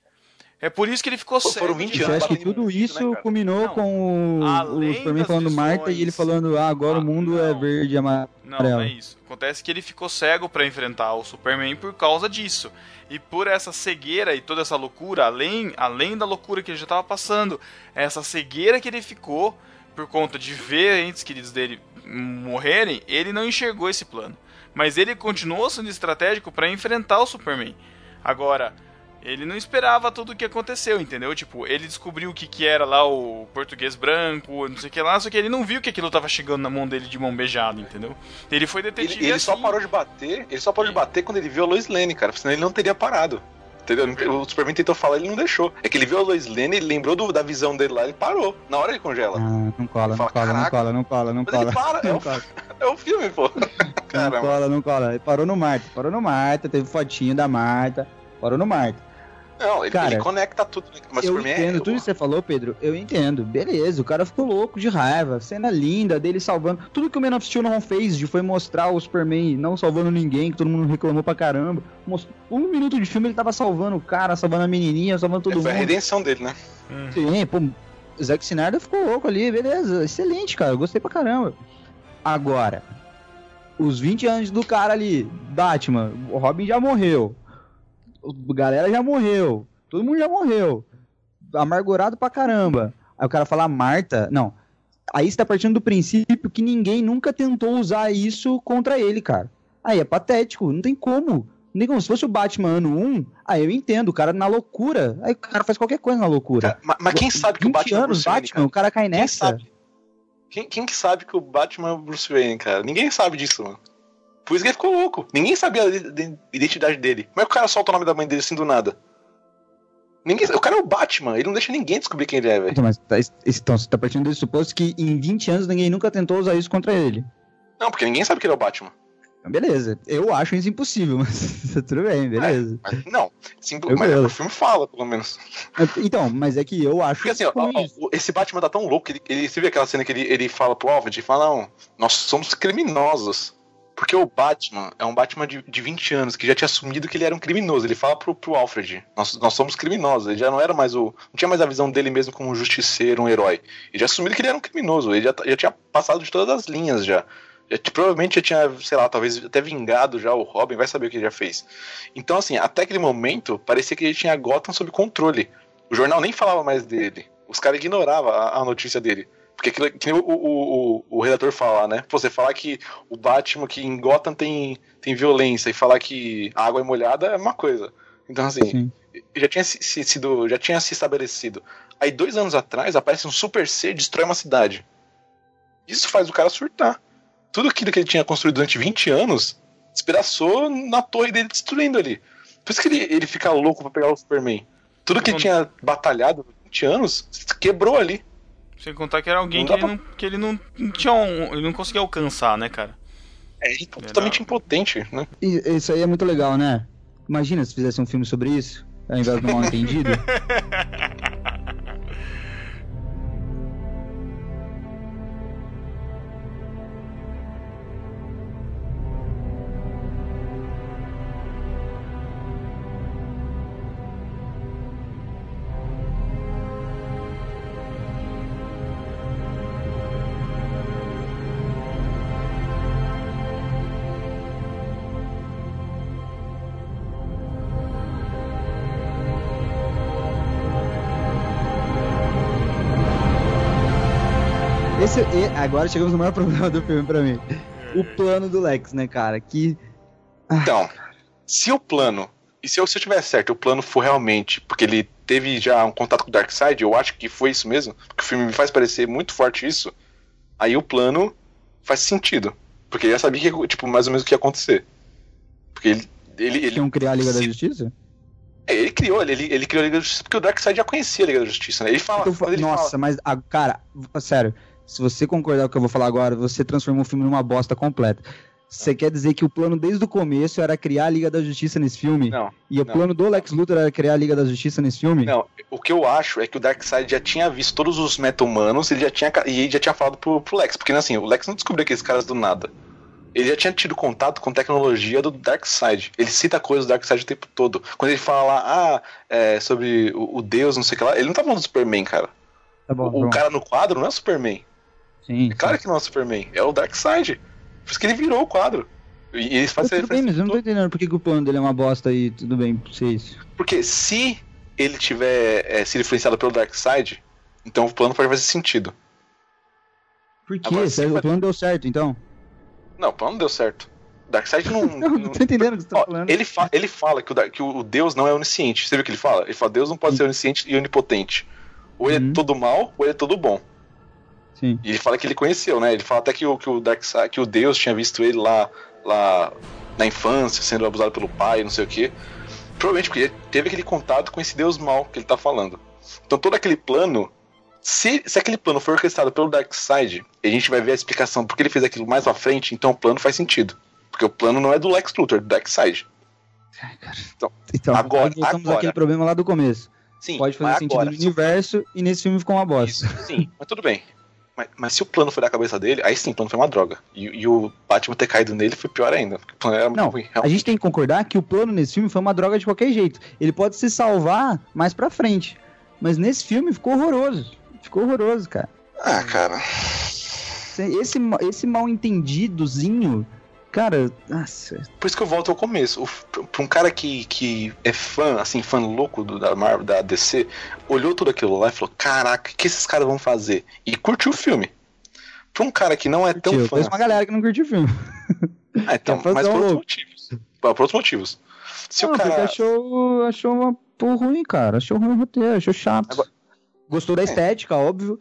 É por isso que ele ficou cego. foram 20 de Eu anos. acho que tudo né, isso cara? culminou Não, com o, além o Superman falando Marta e visões- ele falando, ah, agora Ah, o mundo é não. verde e amarelo. Não, não é isso. Acontece que ele ficou cego pra enfrentar o Superman por causa disso. E por essa cegueira e toda essa loucura, além, além da loucura que ele já estava passando, essa cegueira que ele ficou por conta de ver entes queridos dele morrerem, ele não enxergou esse plano. Mas ele continuou sendo estratégico pra enfrentar o Superman. Agora, ele não esperava tudo o que aconteceu, entendeu? Tipo, ele descobriu o que, que era lá o português branco, não sei o que lá, só que ele não viu que aquilo tava chegando na mão dele de mão beijada, entendeu? Ele foi detetive Ele, ele só assim. parou de bater, ele só parou de bater quando ele viu a Lois Lane, cara, senão ele não teria parado. Entendeu? O Superman tentou falar, ele não deixou. É que ele viu a Lois Lane, ele lembrou do- da visão dele lá, ele parou. Na hora ele congela. Ah, não cola, não Fala, cola, não cola, não cola, não Mas ele cola. para, é Não o, cola, [laughs] é o filme, pô. [laughs] não Caramba. cola, não cola. Ele parou no Marta, parou no Marta, teve fotinho da Marta, parou no Marta. Não, ele, Cara, ele conecta tudo. né? Mas eu Superman entendo é. tudo que você falou, Pedro. Eu entendo. Beleza, o cara ficou louco de raiva. Cena linda dele salvando. Tudo que o Man of Steel não fez de foi mostrar o Superman não salvando ninguém, que todo mundo reclamou pra caramba. Um minuto de filme ele tava salvando o cara, salvando a menininha, salvando todo Foi a mundo. redenção dele, né? Sim, pô, o Zack Snyder ficou louco ali, beleza. Excelente, cara. eu Gostei pra caramba. Agora, os 20 anos do cara ali, Batman, o Robin já morreu. A galera já morreu. Todo mundo já morreu. Amargurado pra caramba. Aí o cara fala Marta. Não. Aí você tá partindo do princípio que ninguém nunca tentou usar isso contra ele, cara. Aí é patético, não tem como. Não tem como. Se fosse o Batman ano 1, aí eu entendo, o cara na loucura. Aí o cara faz qualquer coisa na loucura. Mas, mas quem sabe que o 20 Batman é o anos, Bruce Wayne, Batman, cara? o cara cai Quem nessa. sabe? Quem, quem que sabe que o Batman é o Bruce Wayne, cara? Ninguém sabe disso, mano. Por isso que ele ficou louco. Ninguém sabia a ide- identidade dele. Como é que o cara solta o nome da mãe dele assim do nada? Ninguém, o cara é o Batman, ele não deixa ninguém descobrir quem ele é, velho. Então, mas tá, então, você tá partindo desse suposto que em 20 anos ninguém nunca tentou usar isso contra ele. Não, porque ninguém sabe que ele é o Batman. Então, beleza. Eu acho isso impossível, [laughs] mas tudo bem, beleza. Mas, não, sim, Eu mas o filme fala, pelo menos. Então, mas é que eu acho Porque assim, ó, esse Batman tá tão louco, ele, ele, você viu aquela cena que ele, ele fala pro Alfred, ele fala, não, nós somos criminosos. Porque o Batman é um Batman de, de 20 anos, que já tinha assumido que ele era um criminoso. Ele fala pro, pro Alfred, nós, nós somos criminosos. Ele já não era mais o. Não tinha mais a visão dele mesmo como um justiceiro, um herói. Ele já assumiu que ele era um criminoso. Ele já, já tinha passado de todas as linhas já. Já provavelmente já tinha, sei lá, talvez até vingado já o Robin, vai saber o que ele já fez. Então, assim, até aquele momento, parecia que ele tinha Gotham sob controle. O jornal nem falava mais dele. Os caras ignoravam a, a notícia dele. Porque aquilo que nem o, o, o, o redator fala, né? Pô, Você falar que o Batman, que em Gotham tem, tem violência, e falar que a água é molhada é uma coisa. Então, assim, Sim. já tinha se, se- sido, já tinha se estabelecido. Aí, dois anos atrás, aparece um Super C e destrói uma cidade. Isso faz o cara surtar. Tudo aquilo que ele tinha construído durante 20 anos despedaçou na torre dele destruindo ali. Por isso que ele, ele fica louco pra pegar o Superman. Tudo que ele tinha batalhado 20 anos quebrou ali. Sem contar que era alguém Não que ele não, que ele não, não tinha um, ele não conseguia alcançar, né, cara? É totalmente impotente, né? E- Isso aí é muito legal, né? Imagina se fizesse um filme sobre isso, ao invés do mal entendido. [laughs] esse, agora chegamos no maior problema do filme pra mim. O plano do Lex, né, cara? Que. Então, se o plano. E se eu, se eu tiver certo, o plano for realmente. Porque ele teve já um contato com o Darkseid, eu acho que foi isso mesmo. Porque o filme me faz parecer muito forte isso. Aí o plano faz sentido. Porque ele já sabia que, tipo, mais ou menos o que ia acontecer. Porque ele. Ele, ele, Iam criar a Liga da se- Justiça? é, ele criou, ele, ele criou a Liga da Justiça porque o Darkseid já conhecia a Liga da Justiça, né? Ele fala. Então, ele nossa, fala- mas, ah, cara, sério, se você concordar com o que eu vou falar agora, você transformou o filme numa bosta completa. Você quer dizer que o plano desde o começo era criar a Liga da Justiça nesse filme? Não, E o não. plano do Lex Luthor era criar a Liga da Justiça nesse filme? Não, o que eu acho é que o Darkseid já tinha visto todos os meta-humanos ele já tinha, e ele já tinha falado pro, pro Lex. Porque assim, o Lex não descobriu aqueles caras do nada. Ele já tinha tido contato com tecnologia do Darkseid. Ele cita coisas do Darkseid o tempo todo. Quando ele fala lá, ah, é, sobre o, o Deus, não sei o que lá, ele não tá falando do Superman, cara. Tá bom, O, o pronto. cara no quadro não é o Superman. Sim, É claro que não é o Superman, é o Darkseid. Por isso que ele virou o quadro. E, e ele faz Tudo bem, mas eu não tô entendendo por que, o plano dele é uma bosta e tudo bem ser isso. Porque se ele tiver é, sido influenciado pelo Darkseid, então o plano pode fazer sentido. Por quê? Agora, Sério, se- O plano deu certo, então? Não, o plano não deu certo. Darkseid não. [laughs] Não, não tô entendendo o que você tá Ó, falando. ele, fa- ele fala que o, que o Deus não é onisciente. Você viu o que ele fala? Ele fala: Deus não pode ser onisciente e onipotente. Ou ele Uhum. é todo mal, ou ele é todo bom. Sim. E ele fala que ele conheceu, né? Ele fala até que o, que o Darkseid, que o Deus tinha visto ele lá, lá na infância, sendo abusado pelo pai, não sei o quê. Provavelmente porque ele teve aquele contato com esse Deus mal que ele tá falando. Então todo aquele plano. Se, se aquele plano for orquestrado pelo Darkseid, e a gente vai ver a explicação porque ele fez aquilo mais pra frente, então o plano faz sentido. Porque o plano não é do Lex Luthor, é do Darkseid. Então, Agora- aí voltamos agora. àquele problema lá do começo. Sim, Pode fazer sentido agora, no universo e nesse filme ficou uma bosta. Isso, sim, mas tudo bem. Mas, mas se o plano foi da cabeça dele, aí sim, o plano foi uma droga. E, e o Batman ter caído nele foi pior ainda. Porque o plano era muito Não, ruim. a gente tem que concordar que o plano nesse filme foi uma droga de qualquer jeito. Ele pode se salvar mais pra frente. Mas nesse filme ficou horroroso. Ficou horroroso, cara. Ah, cara. Esse, esse mal entendidozinho, cara, nossa. Por isso que eu volto ao começo. Pra- um cara que, que é fã, assim, fã louco do- da Marvel, da DC, olhou tudo aquilo lá e falou: Caraca, o que esses caras vão fazer? E curtiu o filme. Pra um cara que não é tão eu fã. conheço uma galera que não curtiu o filme. [laughs] Ah, então, é mas por outros motivos. Por outros motivos. Se não, o cara. achou, achou uma porra ruim, cara. Achou ruim o roteiro, achou chato. Agora- Gostou da É. estética, óbvio.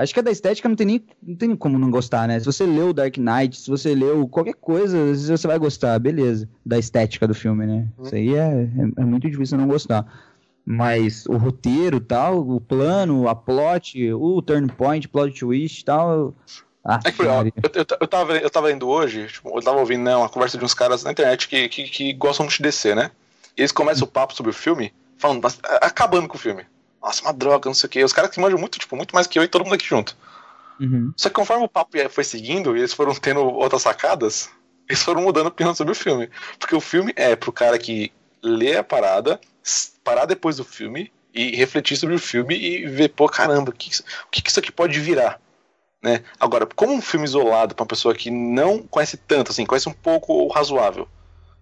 Acho que a da estética não tem nem, não tem como não gostar, né? Se você leu Dark Knight, se você leu qualquer coisa, às vezes você vai gostar, beleza. Da estética do filme, né? Uhum. Isso aí é, é, é muito difícil não gostar. Mas o roteiro e tal, o plano, a plot, o turn point, plot twist e tal. Ah, É que, ó, eu, eu, eu tava, eu tava lendo hoje, tipo, eu tava ouvindo né, uma conversa de uns caras na internet que, que, que gostam muito de DC, né? E eles começam o papo sobre o filme, falando, acabando com o filme. Nossa, uma droga, não sei o quê. Os caras que manjam muito, tipo, muito mais que eu e todo mundo aqui junto. Uhum. Só que conforme o papo foi seguindo e eles foram tendo outras sacadas, eles foram mudando a opinião sobre o filme. Porque o filme é pro cara que lê a parada, parar depois do filme e refletir sobre o filme e ver, pô, caramba, o que, isso- o que isso aqui pode virar? Né? Agora, como um filme isolado pra uma pessoa que não conhece tanto, assim, conhece um pouco o razoável,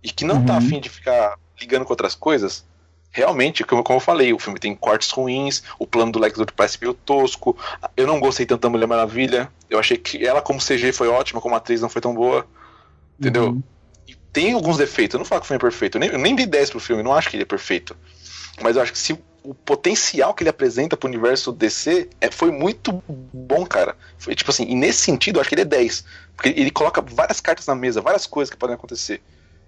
e que não tá Uhum. afim de ficar ligando com outras coisas, realmente, como, como eu falei, o filme tem cortes ruins, o plano do Lex Luthor parece meio tosco, eu não gostei tanto da Mulher Maravilha, eu achei que ela como CG foi ótima, como atriz não foi tão boa, entendeu? Uhum. E tem alguns defeitos, eu não falo que o filme é perfeito, eu nem, eu nem dei 10 pro filme, eu não acho que ele é perfeito, mas eu acho que se o potencial que ele apresenta pro universo DC é, foi muito bom, cara. Foi tipo assim, e nesse sentido eu acho que ele é 10. Porque ele coloca várias cartas na mesa, várias coisas que podem acontecer.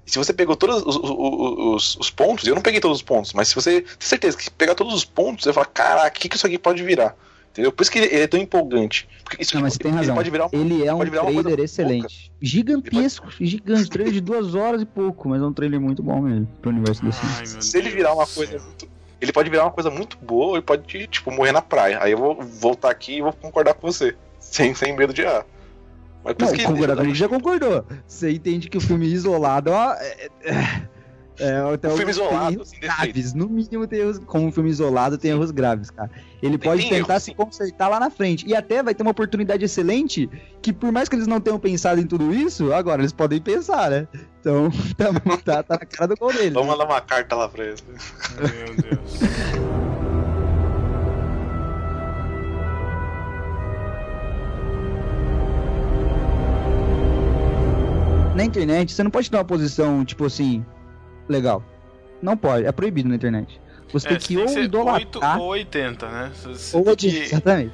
E se você pegou todos os, os, os- os pontos, eu não peguei todos os pontos, mas se você tem certeza que pegar todos os pontos, você fala, caraca, o que, que isso aqui pode virar? Entendeu? Por isso que ele, ele é tão empolgante. Porque isso Não, mas tem ele razão. pode virar um- Ele é um pode trailer excelente. Gigantesco, gigante. Trailer de duas horas e pouco, mas é um trailer muito bom mesmo pro universo desse. Ai, Se ele virar uma coisa muito. Ele pode virar uma coisa muito boa, ou ele pode, tipo, morrer na praia. Aí eu vou voltar aqui e vou concordar com você. Sem, sem medo de errar. Mas Não, que comigo gente- já concordou. Você entende que o filme isolado, ó. É, é, é, até O filme tem isolado, erros sem defeito. graves. No mínimo, tem erros, como um filme isolado, tem erros graves, cara. Ele Tem- pode tem tentar erros, se sim. consertar lá na frente. E até vai ter uma oportunidade excelente que, por mais que eles não tenham pensado em tudo isso, agora eles podem pensar, né? Então, [laughs] tá, tá, tá na cara do gol deles. Vamos mandar uma carta lá pra eles. Meu Deus. Na internet, você não pode ter uma posição, tipo assim, legal. Não pode, é proibido na internet. Você É, tem que ou ser 8 idolatrar ou 80, né? Você, ou tem de- que Exatamente.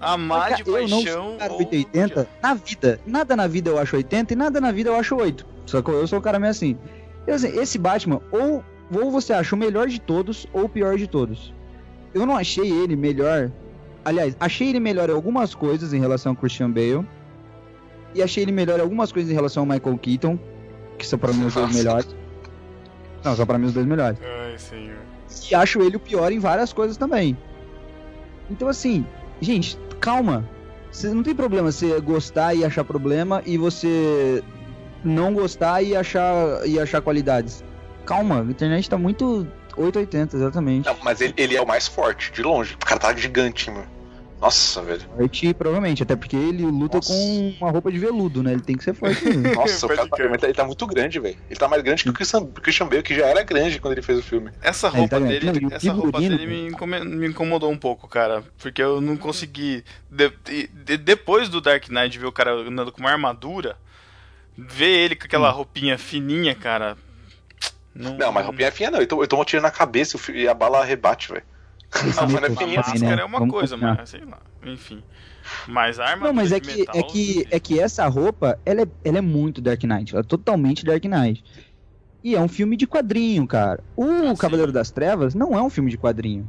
amar de eu não paixão. sou um cara ou 880 na vida. Nada na vida eu acho 80 e nada na vida eu acho 8. Só que eu sou um cara meio assim. Eu, assim, esse Batman, ou, ou você acha o melhor de todos ou o pior de todos. Eu não achei ele melhor. Aliás, achei ele melhor em algumas coisas em relação ao Christian Bale. E achei ele melhor em algumas coisas em relação ao Michael Keaton. Que são pra mim os dois melhores. Não, são pra mim os dois melhores. Ai, senhor. E acho ele o pior em várias coisas também. Então, assim, gente, calma. Você não tem problema você gostar e achar problema e você não gostar e achar, e achar qualidades. Calma, a internet tá muito 880, exatamente. Não, mas ele, ele é o mais forte, de longe. O cara tá gigante, meu. Nossa, velho. Forte, provavelmente, até porque ele luta Nossa. com uma roupa de veludo, né? Ele tem que ser forte mesmo. [laughs] Nossa, o cara tá, ele tá- ele tá muito grande, velho. Ele tá mais grande que o Christian, Christian Bale, que já era grande quando ele fez o filme. Essa ele roupa tá dele, Não, essa roupa figurino, dele me, me incomodou um pouco, cara. Porque eu não consegui. de- de- depois do Dark Knight ver o cara andando com uma armadura, ver ele com Hum. aquela roupinha fininha, cara. Não, Não, mas roupinha fininha não. Eu tô, eu tô um tiro na cabeça e a bala rebate, velho. Não, é Máscara né? é uma Vamos coisa, mas sei lá. Enfim. Mas a armadura Não, mas é que, metal, é, que, é que essa roupa, ela é, ela é muito Dark Knight. Ela é totalmente Dark Knight. E é um filme de quadrinho, cara. O Ah, sim. Cavaleiro das Trevas não é um filme de quadrinho.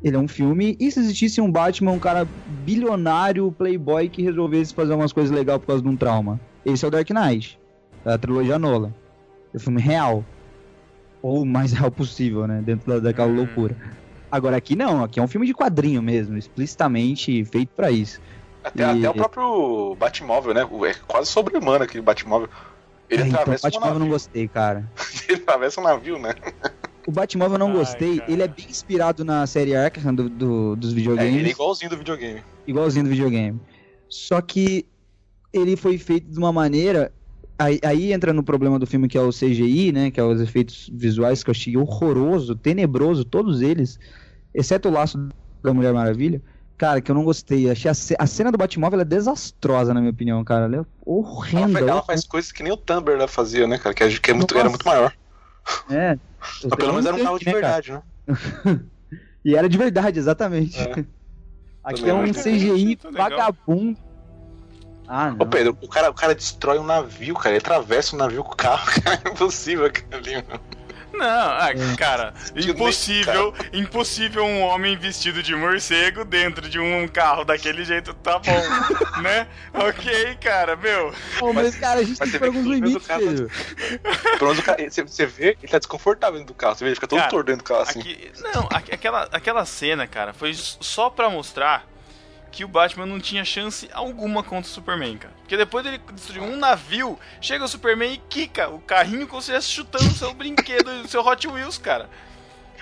Ele é um filme. E se existisse um Batman, um cara bilionário, playboy, que resolvesse fazer umas coisas legais por causa de um trauma? Esse é o Dark Knight. Da trilogia Nolan. É um filme real. Ou o mais [laughs] real possível, né? Dentro da, daquela Hum. loucura. Agora aqui não, aqui é um filme de quadrinho mesmo, explicitamente feito pra isso. Até, E- até o próprio Batmóvel, né? O- É quase sobre-humano aquele Batmóvel. Ele É, então, o atravessa um Batmóvel eu não navio. gostei, cara. [laughs] Ele atravessa um navio, né? O Batmóvel eu não Ai, gostei. cara. Ele é bem inspirado na série Arkham do, do- dos É, videogames. ele é igualzinho do videogame. igualzinho do videogame. Só que ele foi feito de uma maneira. Aí, aí entra no problema do filme que é o CGI, né? Que é os efeitos visuais que eu achei horroroso, tenebroso, todos eles, exceto o laço da Mulher Maravilha. Cara, que eu não gostei. Achei a, ce- a cena do Batmóvel ela é desastrosa, na minha opinião, cara. Ela é Ela, horrenda. faz, ela faz coisas que nem o Tumblr fazia, né, cara? Que, é- que é muito, era muito maior. É. [laughs] Mas pelo menos era um carro de né, cara? verdade, né? [laughs] E era de verdade, exatamente. É. [laughs] Aqui é um. CGI vagabundo. Ah, não. Ô Pedro, o cara, o cara destrói um navio, cara. Ele atravessa o navio com o carro, cara. É impossível aquilo ali, meu. Não, ah, É. cara, impossível, impossível um homem vestido de morcego dentro de um carro daquele jeito, tá bom, [laughs] né? Ok, cara, meu. Pô, mas, cara, a gente Mas tem que pôr alguns limites, filho. Pelo menos o cara, você, você vê, ele tá desconfortável dentro do carro. Você vê, ele fica todo Cara, torto dentro do carro assim. Aqui, não, aqu- aquela, aquela cena, cara, foi só pra mostrar que o Batman não tinha chance alguma contra o Superman, cara. Porque depois dele destruir um navio, chega o Superman e quica o carrinho como se estivesse chutando o seu [laughs] brinquedo, o seu Hot Wheels, cara.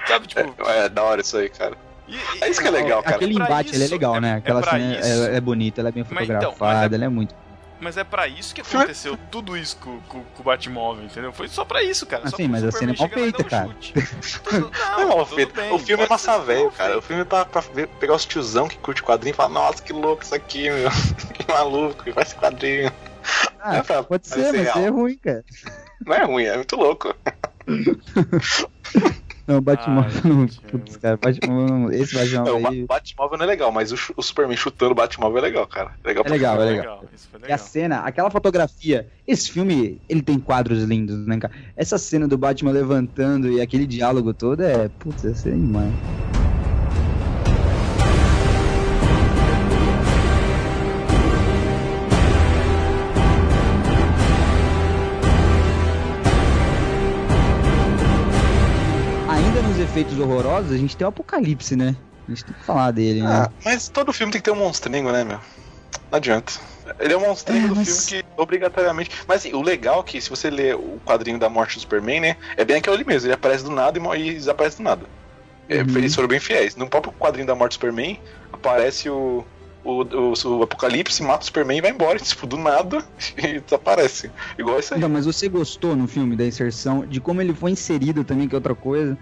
Sabe, tipo. É, é da hora isso aí, cara. e- e- É isso que é legal, cara. Aquele pra embate, ele é isso, legal, é- né? é Aquela pra cena é, é bonita, ela é bem Mas então, fotografada, mas é- ela é muito. Mas é pra isso que [laughs] filme- aconteceu tudo isso com, com, com o Batmóvel, entendeu? Foi só pra isso, cara. Só sim, pro mas a cena é mal feita, um. [laughs] Tudo- Não, Não, mal tudo feito. bem, o filme é massa velho, cara. O filme é pra, pra ver- pegar os tiozão que curte quadrinho e falar, nossa, que louco isso aqui, meu. [laughs] que maluco, que faz quadrinho. Ah, é pra pode ser, mas real. é ruim, cara. Não é ruim, é muito louco. Não, Batmóvel não. gente, Putz, cara, Batmóvel, esse Batmóvel Não, o aí. Ba- Batmóvel não é legal, mas o, o Superman chutando o Batmóvel é legal, cara. Legal É pra legal, é legal. Isso foi E a legal. cena, aquela fotografia, esse filme, ele tem quadros lindos, né, cara? Essa cena do Batman levantando e aquele diálogo todo é, putz, essa é demais. Efeitos horrorosos, a gente tem o Apocalipse, né? A gente tem que falar dele, né? Ah, mas todo filme tem que ter um monstrinho, né, meu? Não adianta. Ele é um monstrinho É, do mas- filme que, obrigatoriamente. Mas assim, o legal é que, se você ler o quadrinho da morte do Superman, né? É bem ali mesmo. Ele aparece do nada e, desaparece do nada. É, Uhum. Eles foram bem fiéis. No próprio quadrinho da morte do Superman, aparece o. O, o, o Apocalipse mata o Superman e vai embora, [laughs] tipo, do nada e desaparece. Igual isso aí. Então, mas você gostou no filme da inserção, de como ele foi inserido também, que é outra coisa?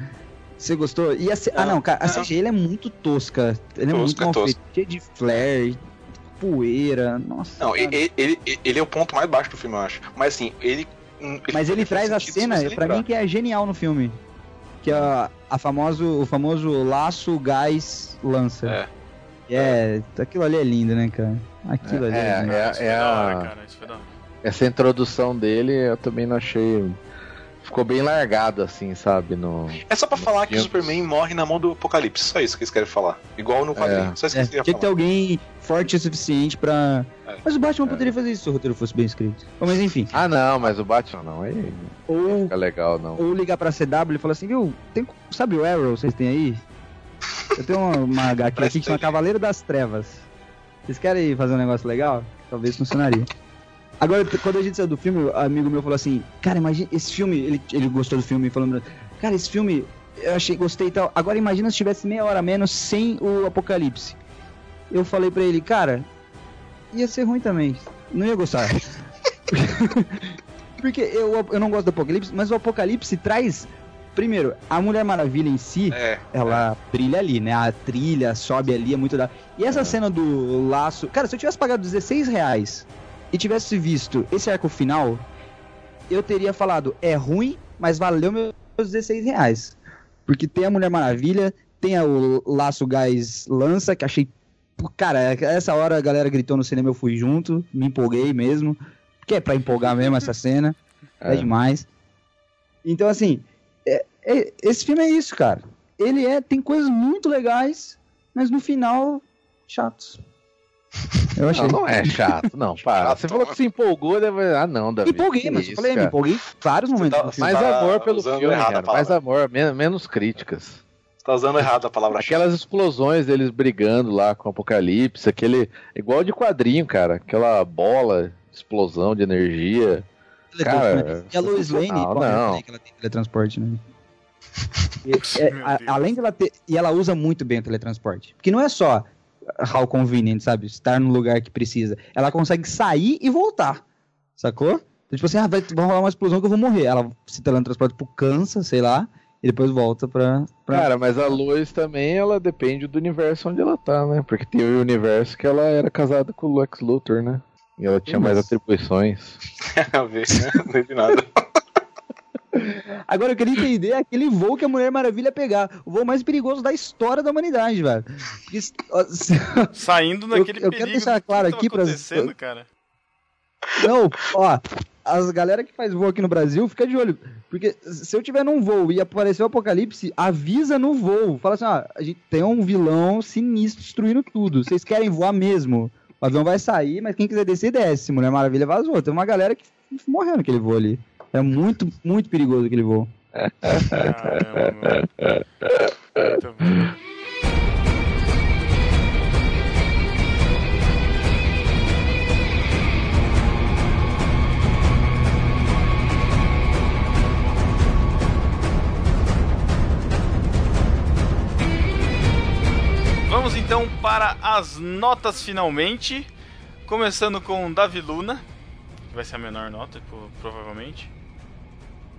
Você gostou? E a C- Ah, Não, não, cara, a não. CGI ela é muito tosca. Ele é Tosca, muito mal tosca. feito. Cheio de flare. poeira. Nossa. Não, ele, ele, ele é o ponto mais baixo do filme, eu acho. Mas assim, ele. ele Mas ele traz a cena, pra mim, que é genial no filme. Que é a, a famoso, o famoso laço, gás, lança. É. É, aquilo ali é lindo, né, cara? Aquilo ali é, É, lindo. é, é a, cara. Isso foi da hora. essa introdução dele eu também não achei. Ficou bem largado, assim, sabe? No... É só pra falar que o filme. Superman morre na mão do Apocalipse. Só isso que eles querem falar. Igual no quadrinho. Só isso que É, tinha que ter alguém forte o suficiente pra. É. Mas o Batman poderia fazer isso se o roteiro fosse bem escrito. Mas enfim. Ah, não, mas o Batman não. Aí Ou, fica legal, não. ou ligar pra CW e falar assim, viu, tem, sabe o Arrow vocês têm aí? Eu tenho uma, uma HQ aqui que [laughs] chama Cavaleiro das Trevas. Vocês querem fazer um negócio legal? Talvez funcionaria. Agora, quando a gente saiu do filme, um amigo meu falou assim, cara, imagina, esse filme, ele, ele gostou do filme, falando, cara, esse filme, eu achei, gostei e tal. Agora imagina se tivesse meia hora a menos sem o Apocalipse. Eu falei pra ele, cara, ia ser ruim também. Não ia gostar. [laughs] Porque eu, eu não gosto do Apocalipse, mas o Apocalipse traz. Primeiro, a Mulher Maravilha em si, É. ela brilha ali, né? A trilha sobe ali, é muito da. E essa cena do laço. Cara, se eu tivesse pagado 16 reais e tivesse visto esse arco final, eu teria falado, é ruim, mas valeu meus 16 reais. Porque tem a Mulher Maravilha, tem o laço gás lança, que achei. Cara, essa hora a galera gritou no cinema, eu fui junto, me empolguei mesmo. Porque é pra empolgar mesmo essa [laughs] cena. É, É. demais. Então, assim, é- é- esse filme é isso, cara. Ele é, tem coisas muito legais, mas no final, chatos. Eu achei. Não, não é chato, não, [laughs] para. Chato, Você falou que se empolgou, deve... ah, não, Me Davi. empolguei, mas eu isso, falei, me empolguei em vários momentos tá-. Mais Tá amor pelo filme, cara. Mais amor, men- menos críticas. Tá usando errado a palavra Aquelas explosões deles brigando lá com o Apocalipse, aquele. Igual de quadrinho, cara. Aquela bola, explosão de energia. cara, e a Lois Lane, não, eu não. que ela tem teletransporte, né? [laughs] E, é, a- além dela ter. E ela usa muito bem o teletransporte. Porque não é só how convenient, sabe? Estar no lugar que precisa. Ela consegue sair e voltar. Sacou? Então, tipo assim, ah, vai, vai rolar uma explosão que eu vou morrer. Ela se teletransporta pro Kansas, sei lá, e depois volta pra. pra... Cara, mas a Lois também, ela depende do universo onde ela tá, né? Porque tem o universo que ela era casada com o Lex Luthor, né? E ela tinha mais Mas- atribuições. né? [laughs] Não teve nada. [laughs] Agora eu queria entender aquele voo que a Mulher Maravilha pegar. O voo mais perigoso da história da humanidade, velho. Porque, ó, se- Saindo naquele eu quero perigo. deixar do que claro tava aqui pras- acontecendo, cara. Não, ó, as galera que faz voo aqui no Brasil, fica de olho. Porque se eu tiver num voo e aparecer o apocalipse, avisa no voo. Fala assim, ó, a gente tem um vilão sinistro destruindo tudo. Vocês querem voar mesmo? O avião vai sair, mas quem quiser descer, desce. Mulher Maravilha vazou. Tem uma galera que morreu naquele voo ali. É muito, muito perigoso aquele voo. Vamos então para as notas finalmente. Começando com Davi Luna, que vai ser a menor nota, pro- provavelmente.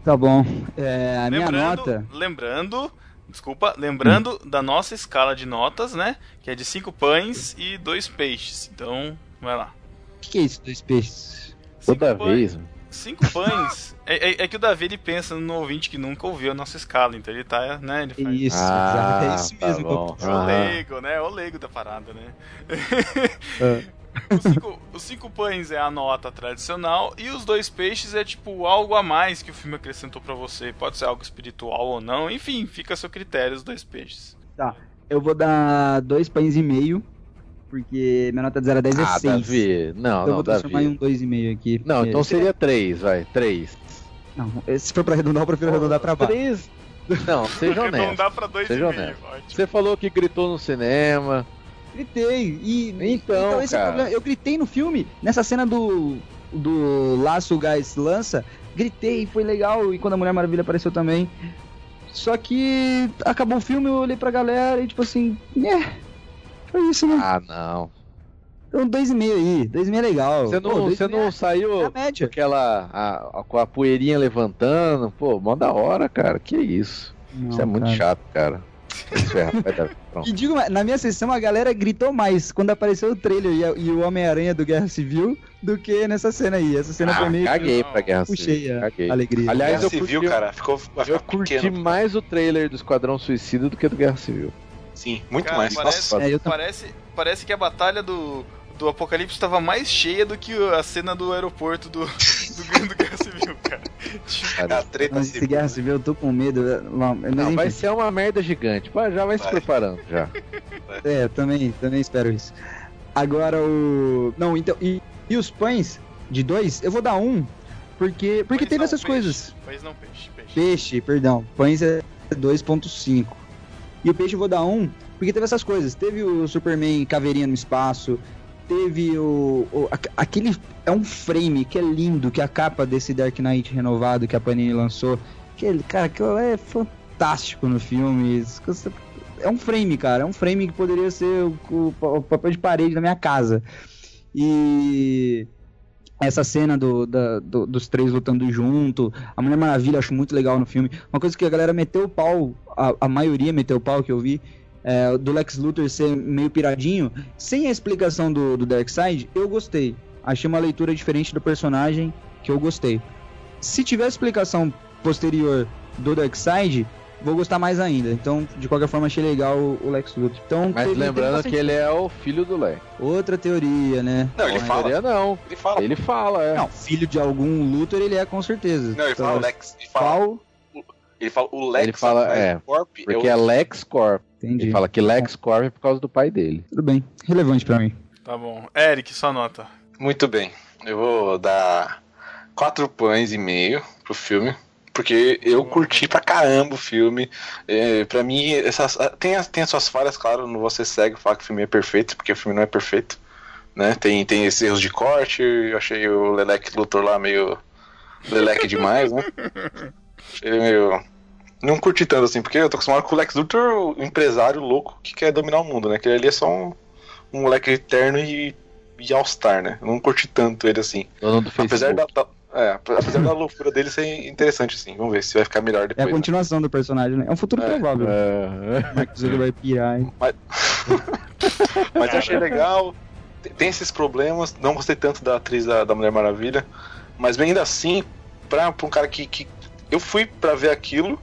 Tá bom. É, a minha lembrando, nota. Lembrando, desculpa, lembrando da nossa escala de notas, né? Que é de 5 pães e 2 peixes. Então, vai lá. O que, que é isso, dois peixes? Toda Cinco pães- vez. Cinco pães. é, é- é que o Davi ele pensa no ouvinte que nunca ouviu a nossa escala, então ele tá, né? Ele faz. Isso, Ah, exato. É isso tá mesmo. que eu bom. tô- É o leigo, né? É o leigo da parada, né? É. [laughs] [laughs] os, cinco, os cinco pães é a nota tradicional e os dois peixes é tipo algo a mais que o filme acrescentou pra você. Pode ser algo espiritual ou não, enfim, fica a seu critério os dois peixes. Eu vou dar dois pães e meio, porque minha nota de 0 a 10 é Ah, 6. Davi. Não, então eu não, vou transformar Davi. em um 2,5 aqui. Não, então seria três, vai. Três. Não, se for pra arredondar, eu prefiro arredondar pra baixo. Três. Não, seja [laughs] honesto. dá pra dois Seja e meio, honesto. ótimo. Você falou que gritou no cinema. Gritei. E, Então, esse é o cara. problema. Eu gritei no filme, nessa cena do, do laço gás lança. Gritei, foi legal. E quando a Mulher Maravilha apareceu também. Só que acabou o filme, eu olhei pra galera e tipo assim, é. Foi isso, né? Ah, não. Então, dois e meio aí. Dois e meio é legal. Você Pô, não, e você não é saiu com aquela. A, a- com a poeirinha levantando. Pô, mó da hora, cara. Que isso. Não, isso é muito cara. chato, cara. Ferrar, vai dar. Pronto. E digo, na minha sessão a galera gritou mais quando apareceu o trailer e, a- e o Homem-Aranha do Guerra Civil do que nessa cena aí. Essa cena Ah, foi meio que caguei pra Guerra puxei Civil. a Caguei. alegria. Aliás, Guerra eu Civil, curti- cara, ficou, Eu curti pequeno. mais o trailer do Esquadrão Suicida do que do Guerra Civil. Sim, muito Cara, mais. parece- Nossa, É, Parece, parece que a batalha do, do Apocalipse estava mais cheia do que a cena do aeroporto do, do, do [laughs] Guerra Civil, cara. Tipo, a treta Mas esse. Guerra Civil eu tô com medo. é, mas Não, enfim. vai ser uma merda gigante. Já vai, se Vai. preparando, já. É, também, também espero isso. Agora o. Não, então. E, e os pães de dois, eu vou dar um. Porque, porque pães teve não, essas peixe. coisas. Pães não, peixe, peixe. Peixe, perdão. Pães é 2.5. E o peixe eu vou dar um, porque teve essas coisas. Teve o Superman caveirinha no espaço. Teve o, o- aque- aquele é um frame que é lindo, que é a capa desse Dark Knight renovado que a Panini lançou. Que cara, aquilo é fantástico no filme. Que É um frame, cara. É um frame que poderia ser o, o- papel de parede da minha casa. E essa cena do, da- do- dos três lutando junto, a Mulher Maravilha acho muito legal no filme. Uma coisa que a galera meteu o pau, a, a maioria meteu o pau que eu vi, é, do Lex Luthor ser meio piradinho, sem a explicação do, do Darkseid, eu gostei. Achei uma leitura diferente do personagem que eu gostei. Se tiver explicação posterior do Darkseid, vou gostar mais ainda. Então, de qualquer forma, achei legal o, Lex Luthor. Então, Mas teve- lembrando teve que ele é o filho do Lex. Outra teoria, né? Não, ele Não, fala. teoria não. Ele fala. Ele fala, é. Não, filho de algum Luthor ele é com certeza. Não, ele Então, fala Lex. Ele fala, Qual? ele fala o Lex. Ele fala, é, Corp Porque é é o... Lex Corp. Entendi. Ele fala que Lex Corp é por causa do pai dele. Tudo bem. Relevante pra mim. Tá bom. Eric, sua nota. Muito bem. Eu vou dar quatro pães e meio pro filme. Porque eu curti pra caramba o filme. É, pra mim, essas, tem, as, tem as suas falhas, claro. Não vou ser cego e falar que o filme é perfeito, porque o filme não é perfeito. Né? Tem, tem esses erros de corte. Eu achei o Leleque Luthor lá meio. Leleque demais, né? [laughs] Achei ele meio. Não curti tanto assim, porque eu tô acostumado com o Lex Luthor, o empresário louco que quer dominar o mundo, né? Que ele ali é só um, um moleque eterno e, e All-Star, né? Eu não curti tanto ele assim. Facebook. Apesar da, da- é, apesar da loucura dele ser interessante, assim. Vamos ver se vai ficar melhor É a depois. né? continuação do personagem, né? É um futuro É, provável. É, Mark Zuckerberg vai pirar, hein? [laughs] Mas eu achei legal. Tem- Tem esses problemas. Não gostei tanto da atriz da, da Mulher Maravilha. Mas ainda assim, pra, pra um cara que, que. Eu fui pra ver aquilo.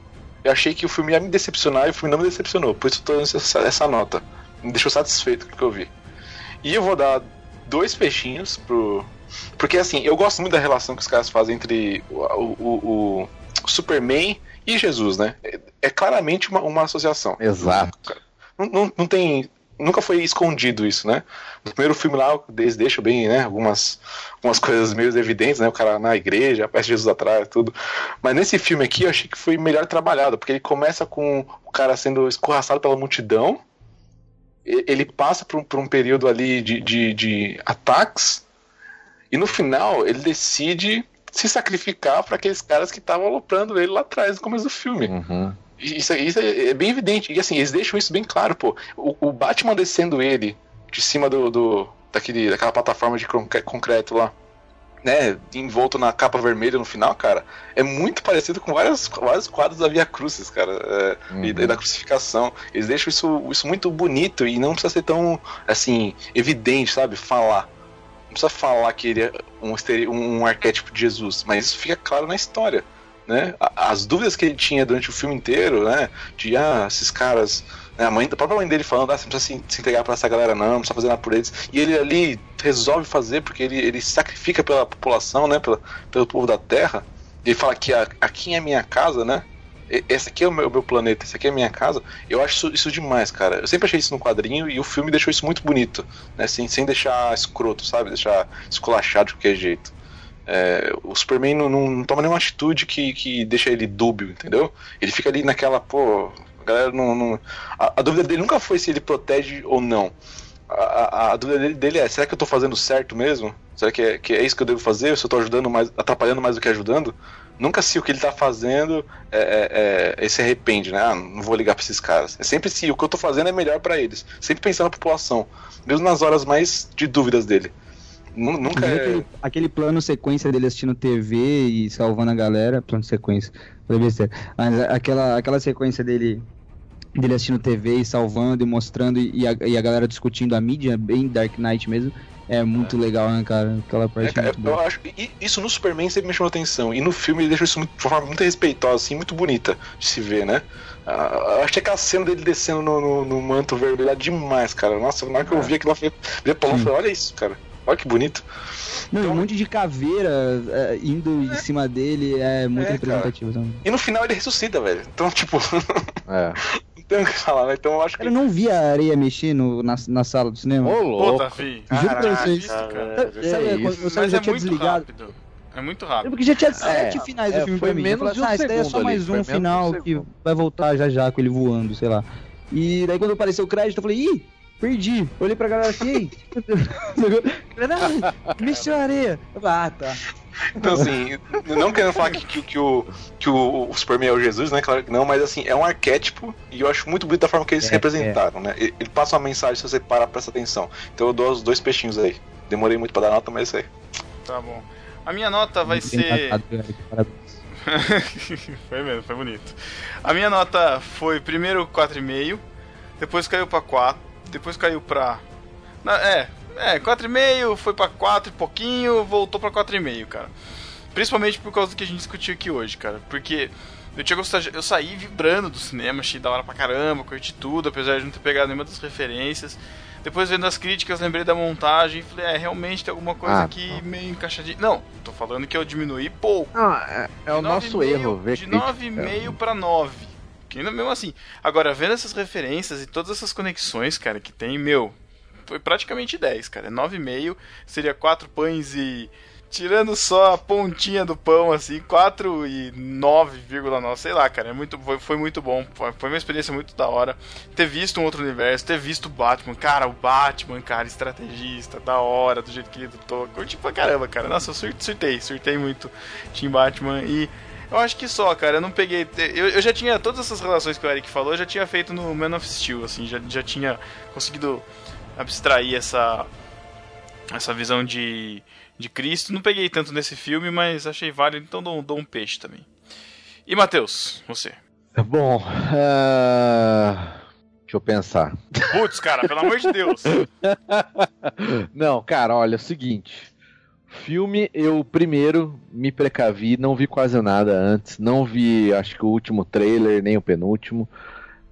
Eu achei que o filme ia me decepcionar e o filme não me decepcionou. Por isso eu tô dando essa, essa nota. Me deixou satisfeito com o que eu vi. E eu vou dar dois peixinhos pro. Porque assim, eu gosto muito da relação que os caras fazem entre o, o, o- o Superman e Jesus, né? É, é claramente uma, uma associação. Exato. Não, não, não tem. Nunca foi escondido isso, né? No primeiro filme lá, eles deixam bem, né? Algumas, algumas coisas meio evidentes, né? O cara na igreja, aparece Jesus atrás, tudo. Mas nesse filme aqui eu achei que foi melhor trabalhado, porque ele começa com o cara sendo escorraçado pela multidão. Ele passa por um, por um período ali de, de, de ataques. E no final ele decide se sacrificar para aqueles caras que estavam aloprando ele lá atrás no começo do filme. Uhum. Isso, isso é é bem evidente. E assim, eles deixam isso bem claro, pô. O, o Batman descendo ele de cima do, do- daquele, daquela plataforma de concre- concreto lá, né? Envolto na capa vermelha no final, cara, é muito parecido com vários, vários quadros da Via Crucis, cara. é, e, Uhum. e da crucificação. Eles deixam isso, isso muito bonito e não precisa ser tão, assim, evidente, sabe? Falar. Não precisa falar que ele é um, um arquétipo de Jesus, mas isso fica claro na história né? As dúvidas que ele tinha durante o filme inteiro, né? De ah, esses caras. né, A, mãe, a própria mãe dele falando, ah, você não precisa se, entregar pra essa galera, não, não precisa fazer nada por eles. E ele ali resolve fazer porque ele, ele sacrifica pela população, né? Pela, pelo povo da Terra. Ele fala que aqui é minha casa, né? Esse aqui é o meu, meu planeta, esse aqui é a minha casa. Eu acho isso, isso demais, cara. Eu sempre achei isso no quadrinho e o filme deixou isso muito bonito, né? Sem, sem deixar escroto, sabe? Deixar esculachado de qualquer jeito. É, o Superman não, não- toma nenhuma atitude que, que deixa ele dúbio, entendeu? Ele fica ali naquela, pô, a galera não. não- a, a dúvida dele nunca foi se ele protege ou não. A, a- a dúvida dele, dele é: será que eu tô fazendo certo mesmo? Será que é, que é isso que eu devo fazer? Se eu tô ajudando mais, atrapalhando mais do que ajudando? Nunca se o que ele tá fazendo é, é, é- ele se arrepende, né? Ah, não vou ligar pra esses caras. É sempre se o que eu tô fazendo é melhor pra eles. Sempre pensando na população. Mesmo nas horas mais de dúvidas dele. Nu- Nunca é. aquele, aquele plano sequência dele assistindo TV e salvando a galera. Plano sequência. Falei besteira. Mas aquela, aquela sequência dele dele assistindo TV e salvando e mostrando e a, e a galera discutindo a mídia, bem Dark Knight mesmo. É muito legal, né, cara? Aquela parte É, cara, é muito eu boa. acho que isso no Superman sempre me chamou atenção. E no filme ele deixa isso muito- de uma forma muito respeitosa, assim, muito bonita de se ver, né? Ah, achei aquela cena dele descendo no, no- no manto vermelho é demais, cara. Nossa, na hora que eu vi aquilo, eu falei, olha isso, cara. Olha que bonito. Não, e um monte de caveira é, indo em cima dele é muito É, representativo também. E no final ele ressuscita, velho. Então, tipo, [laughs] É. não tem o que falar, né? Então eu acho que. Cara, eu não vi a areia mexer no, na, na sala do cinema. Ô, louco. Puta, fi. Juro pra vocês. cara. Sabe, é quando Mas já é tinha muito desligado? rápido. É muito É rápido. porque já tinha sete É, finais é, do filme foi pra mim. Menos falei de um ah, esse daí é só segundo mais um de um final que segundo. vai voltar já já com ele voando, sei lá. E daí quando apareceu o crédito, eu falei, ih, perdi. Olhei pra galera assim, ei. mexeu a areia. Ah, tá. Então, assim, não querendo falar que, que, que o, que o, Superman é o Jesus, né? Claro que não, mas assim, é um arquétipo e eu acho muito bonito a forma que eles É, se representaram, né? Ele passa uma mensagem se você parar pra prestar atenção. Então eu dou os dois peixinhos aí. Demorei muito pra dar nota, mas é isso aí. Tá bom. A minha nota vai ser. [laughs] foi mesmo, foi bonito. A minha nota foi primeiro 4,5, depois caiu pra 4, depois caiu pra. Na- é, é, 4,5, foi pra 4 e pouquinho, voltou pra 4,5, cara. Principalmente por causa do que a gente discutiu aqui hoje, cara. Porque eu tinha gostado, eu saí vibrando do cinema, achei da hora pra caramba, curti tudo, apesar de não ter pegado nenhuma das referências. Depois vendo as críticas, lembrei da montagem e falei, é, realmente tem alguma coisa Ah, aqui meio encaixadinha. Não, tô falando que eu diminuí pouco. Não, é, é o nosso 9,5 erro, ver De crítica. 9,5 pra 9. Ainda mesmo assim. Agora, vendo essas referências e todas essas conexões, cara, que tem, meu. Foi praticamente 10, cara. 9,5 seria 4 pães e. Tirando só a pontinha do pão, assim, 4 e 9,9, sei lá, cara. É muito, foi, foi muito bom. Foi uma experiência muito da hora. Ter visto um outro universo, ter visto o Batman. Cara, o Batman, cara, estrategista, da hora, do jeito que ele lutou. Curti pra caramba, cara. Nossa, eu sur- surtei, surtei muito Team Batman. E eu acho que só, cara. Eu não peguei. Eu, eu já tinha todas essas relações que o Eric falou, eu já tinha feito no Man of Steel, assim. Já, já tinha conseguido abstrair essa. Essa visão de, de Cristo. Não peguei tanto nesse filme, mas achei válido, então dou, dou um peixe também. E Matheus, você? Bom, ah, deixa eu pensar. Putz, cara, pelo amor de Deus. [laughs] Não, cara, olha, é o seguinte. Filme, eu primeiro me precavi, não vi quase nada antes, não vi, acho que o último trailer, nem o penúltimo.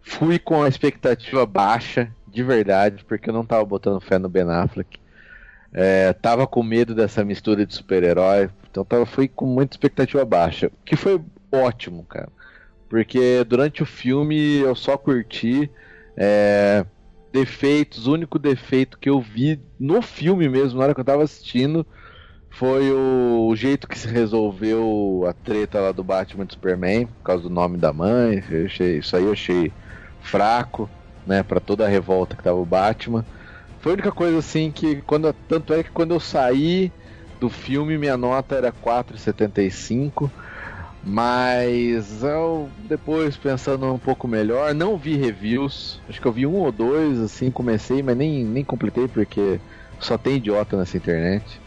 Fui com a expectativa baixa, de verdade, porque eu não tava botando fé no Ben Affleck. É, tava com medo dessa mistura de super-herói, então tava, fui com muita expectativa baixa, que foi ótimo, cara. Porque durante o filme eu só curti. é, defeitos, o único defeito que eu vi no filme mesmo, na hora que eu tava assistindo, foi o, jeito que se resolveu a treta lá do Batman e do Superman, por causa do nome da mãe. Achei- isso aí eu achei fraco, né, para toda a revolta que tava o Batman. Foi a única coisa assim que quando tanto é que quando eu saí do filme minha nota era 4,75. Mas eu depois pensando um pouco melhor, não vi reviews. Acho que eu vi um ou dois, assim, comecei, mas nem, nem completei porque só tem idiota nessa internet.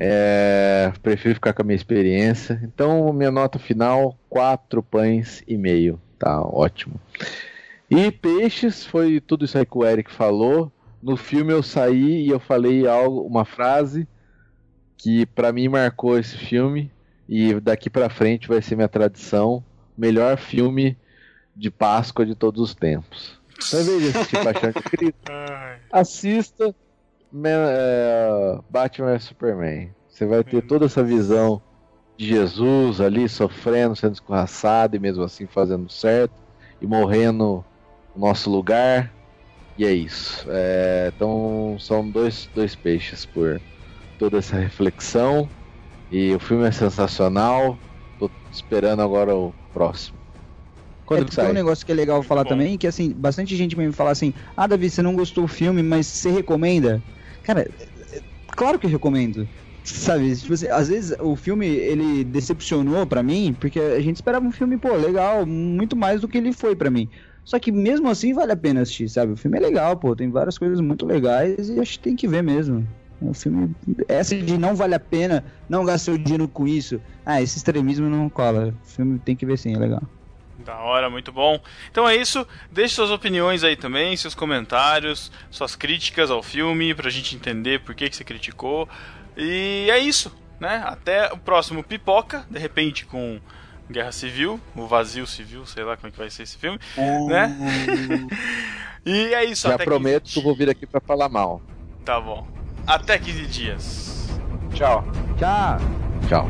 É, prefiro ficar com a minha experiência. Então, minha nota final, 4 pães e meio. Tá ótimo. E peixes, foi tudo isso aí que o Eric falou. No filme eu saí e eu falei algo, uma frase que pra mim marcou esse filme e daqui pra frente vai ser minha tradição, melhor filme de Páscoa de todos os tempos. Então, de assistir Paixão de Cristo, [laughs] assista é, Batman vs Superman. Você vai ter toda essa visão de Jesus ali sofrendo, sendo escorraçado e mesmo assim fazendo certo e morrendo no nosso lugar. E é isso. É, então são dois, dois peixes por toda essa reflexão. E o filme é sensacional. Tô esperando agora o próximo. Quando É, que tem um sai? negócio que é legal falar bom. também, que assim, bastante gente me fala assim, ah, Davi, você não gostou do filme, mas você recomenda? Cara, é- é- claro que recomendo. Sabe, tipo assim, às vezes o filme, ele decepcionou pra mim, porque a gente esperava um filme, pô, legal, muito mais do que ele foi pra mim. Só que mesmo assim vale a pena assistir, sabe? O filme é legal, pô, tem várias coisas muito legais e acho que tem que ver mesmo. O filme, essa de não vale a pena, não gastar o dinheiro com isso, ah, esse extremismo não cola. O filme tem que ver sim, é legal. Da hora, muito bom. Então é isso. Deixe suas opiniões aí também, seus comentários, suas críticas ao filme, pra gente entender por que, que você criticou. E é isso, né? Até o próximo Pipoca, de repente com Guerra Civil, o Vazio Civil, sei lá como é que vai ser esse filme, né? [laughs] e é isso, Já até prometo 15 que eu vou vir aqui pra falar mal. Tá bom. Até 15 dias. Tchau. Tchau. Tchau.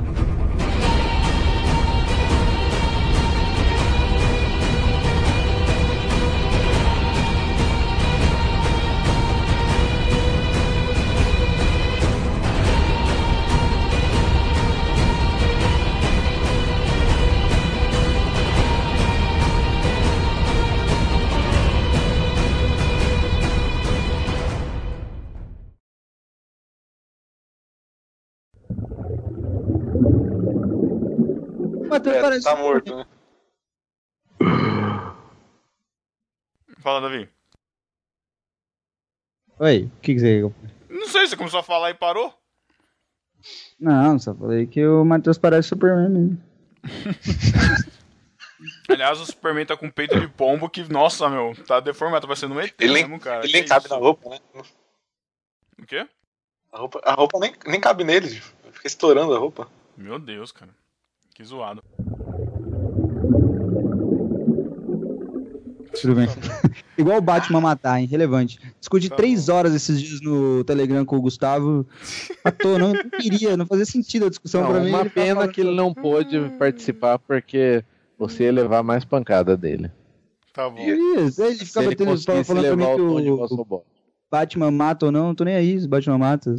É, parece. tá morto, né? [laughs] Fala, Davi. Oi, o que, que você. Não sei, você começou a falar e parou? Não, só falei que o Matheus parece Superman mesmo. [laughs] Aliás, o Superman tá com peito de pombo que, nossa, meu, tá deformado, tá parecendo um ET Ele mesmo, cara. ele Que nem cabe isso? na roupa, né? O quê? A roupa, a roupa nem, nem cabe nele. Fica estourando a roupa. Meu Deus, cara. Que zoado. Tudo bem. [laughs] Igual o Batman matar, hein? Relevante. Discuti Tá três bom. horas esses dias no Telegram com o Gustavo. À toa, não, não queria, não fazia sentido a discussão Não, pra mim. uma pena falando- que ele não pôde participar porque você ia levar mais pancada dele. Tá bom. Isso, ele ficava ele tendo- conseguisse falando pra mim que o o. Batman mata ou não, não tô nem aí, se o Batman mata.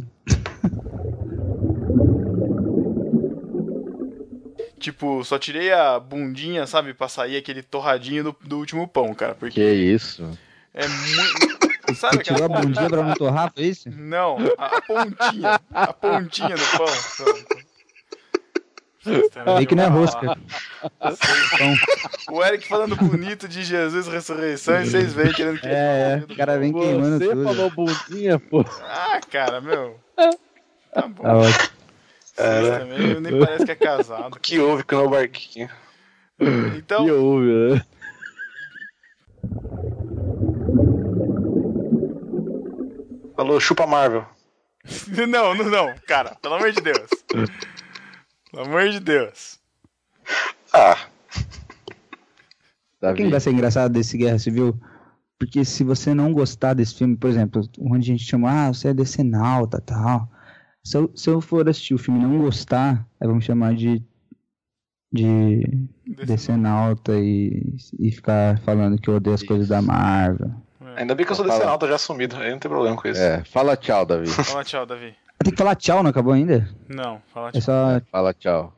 Tipo, só tirei a bundinha, sabe, pra sair aquele torradinho do, do último pão, cara. Porque Que isso? é muito. Sabe Você tirou a bundinha pra não torrar, foi isso? Não, a, a pontinha. A pontinha do pão. Vê que não é rosca. O Eric falando bonito de Jesus ressurreição e vocês veem querendo que É, é, o cara vem queimando Você tudo. falou bundinha, pô. Ah, cara, meu. Tá bom. Tá ótimo. Vocês também nem parece que é casado. O [laughs] que houve com o barquinho? Então, Que houve, né? Falou, chupa Marvel. [laughs] não, não, não, cara, pelo amor de Deus. Pelo amor de Deus. Ah, Quem Davi. vai ser engraçado desse Guerra Civil? Porque se você não gostar desse filme, por exemplo, onde a gente chama, ah, você é decenalta e tal. Se eu, se eu for assistir o filme e não gostar, aí vamos chamar de. de. decenalta e, e ficar falando que eu odeio as coisas da Marvel. ainda bem que eu sou decenalta já assumido. Aí não tem problema com isso. É, fala tchau, Davi. [laughs] Fala tchau, Davi. Tem que falar tchau, não acabou ainda? Não, fala É tchau. só. Fala tchau.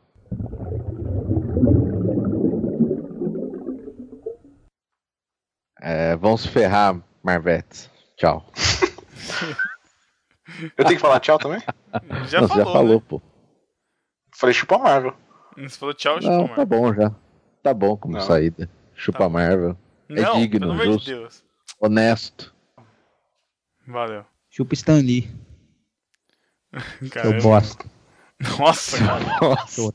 É, vão se ferrar, Marvetes. Tchau. [laughs] Eu tenho que falar tchau também? Já Não, falou, já falou, né? pô. Falei chupa Marvel. Você falou tchau, Não, chupa, tá bom já. Tá bom como Não. saída. Chupa Tá. Marvel. Não, digno, pelo amor justo. de Deus. Honesto. Valeu. Chupa Stan Lee, [laughs] Caramba. seu bosta. Nossa, cara. Nossa.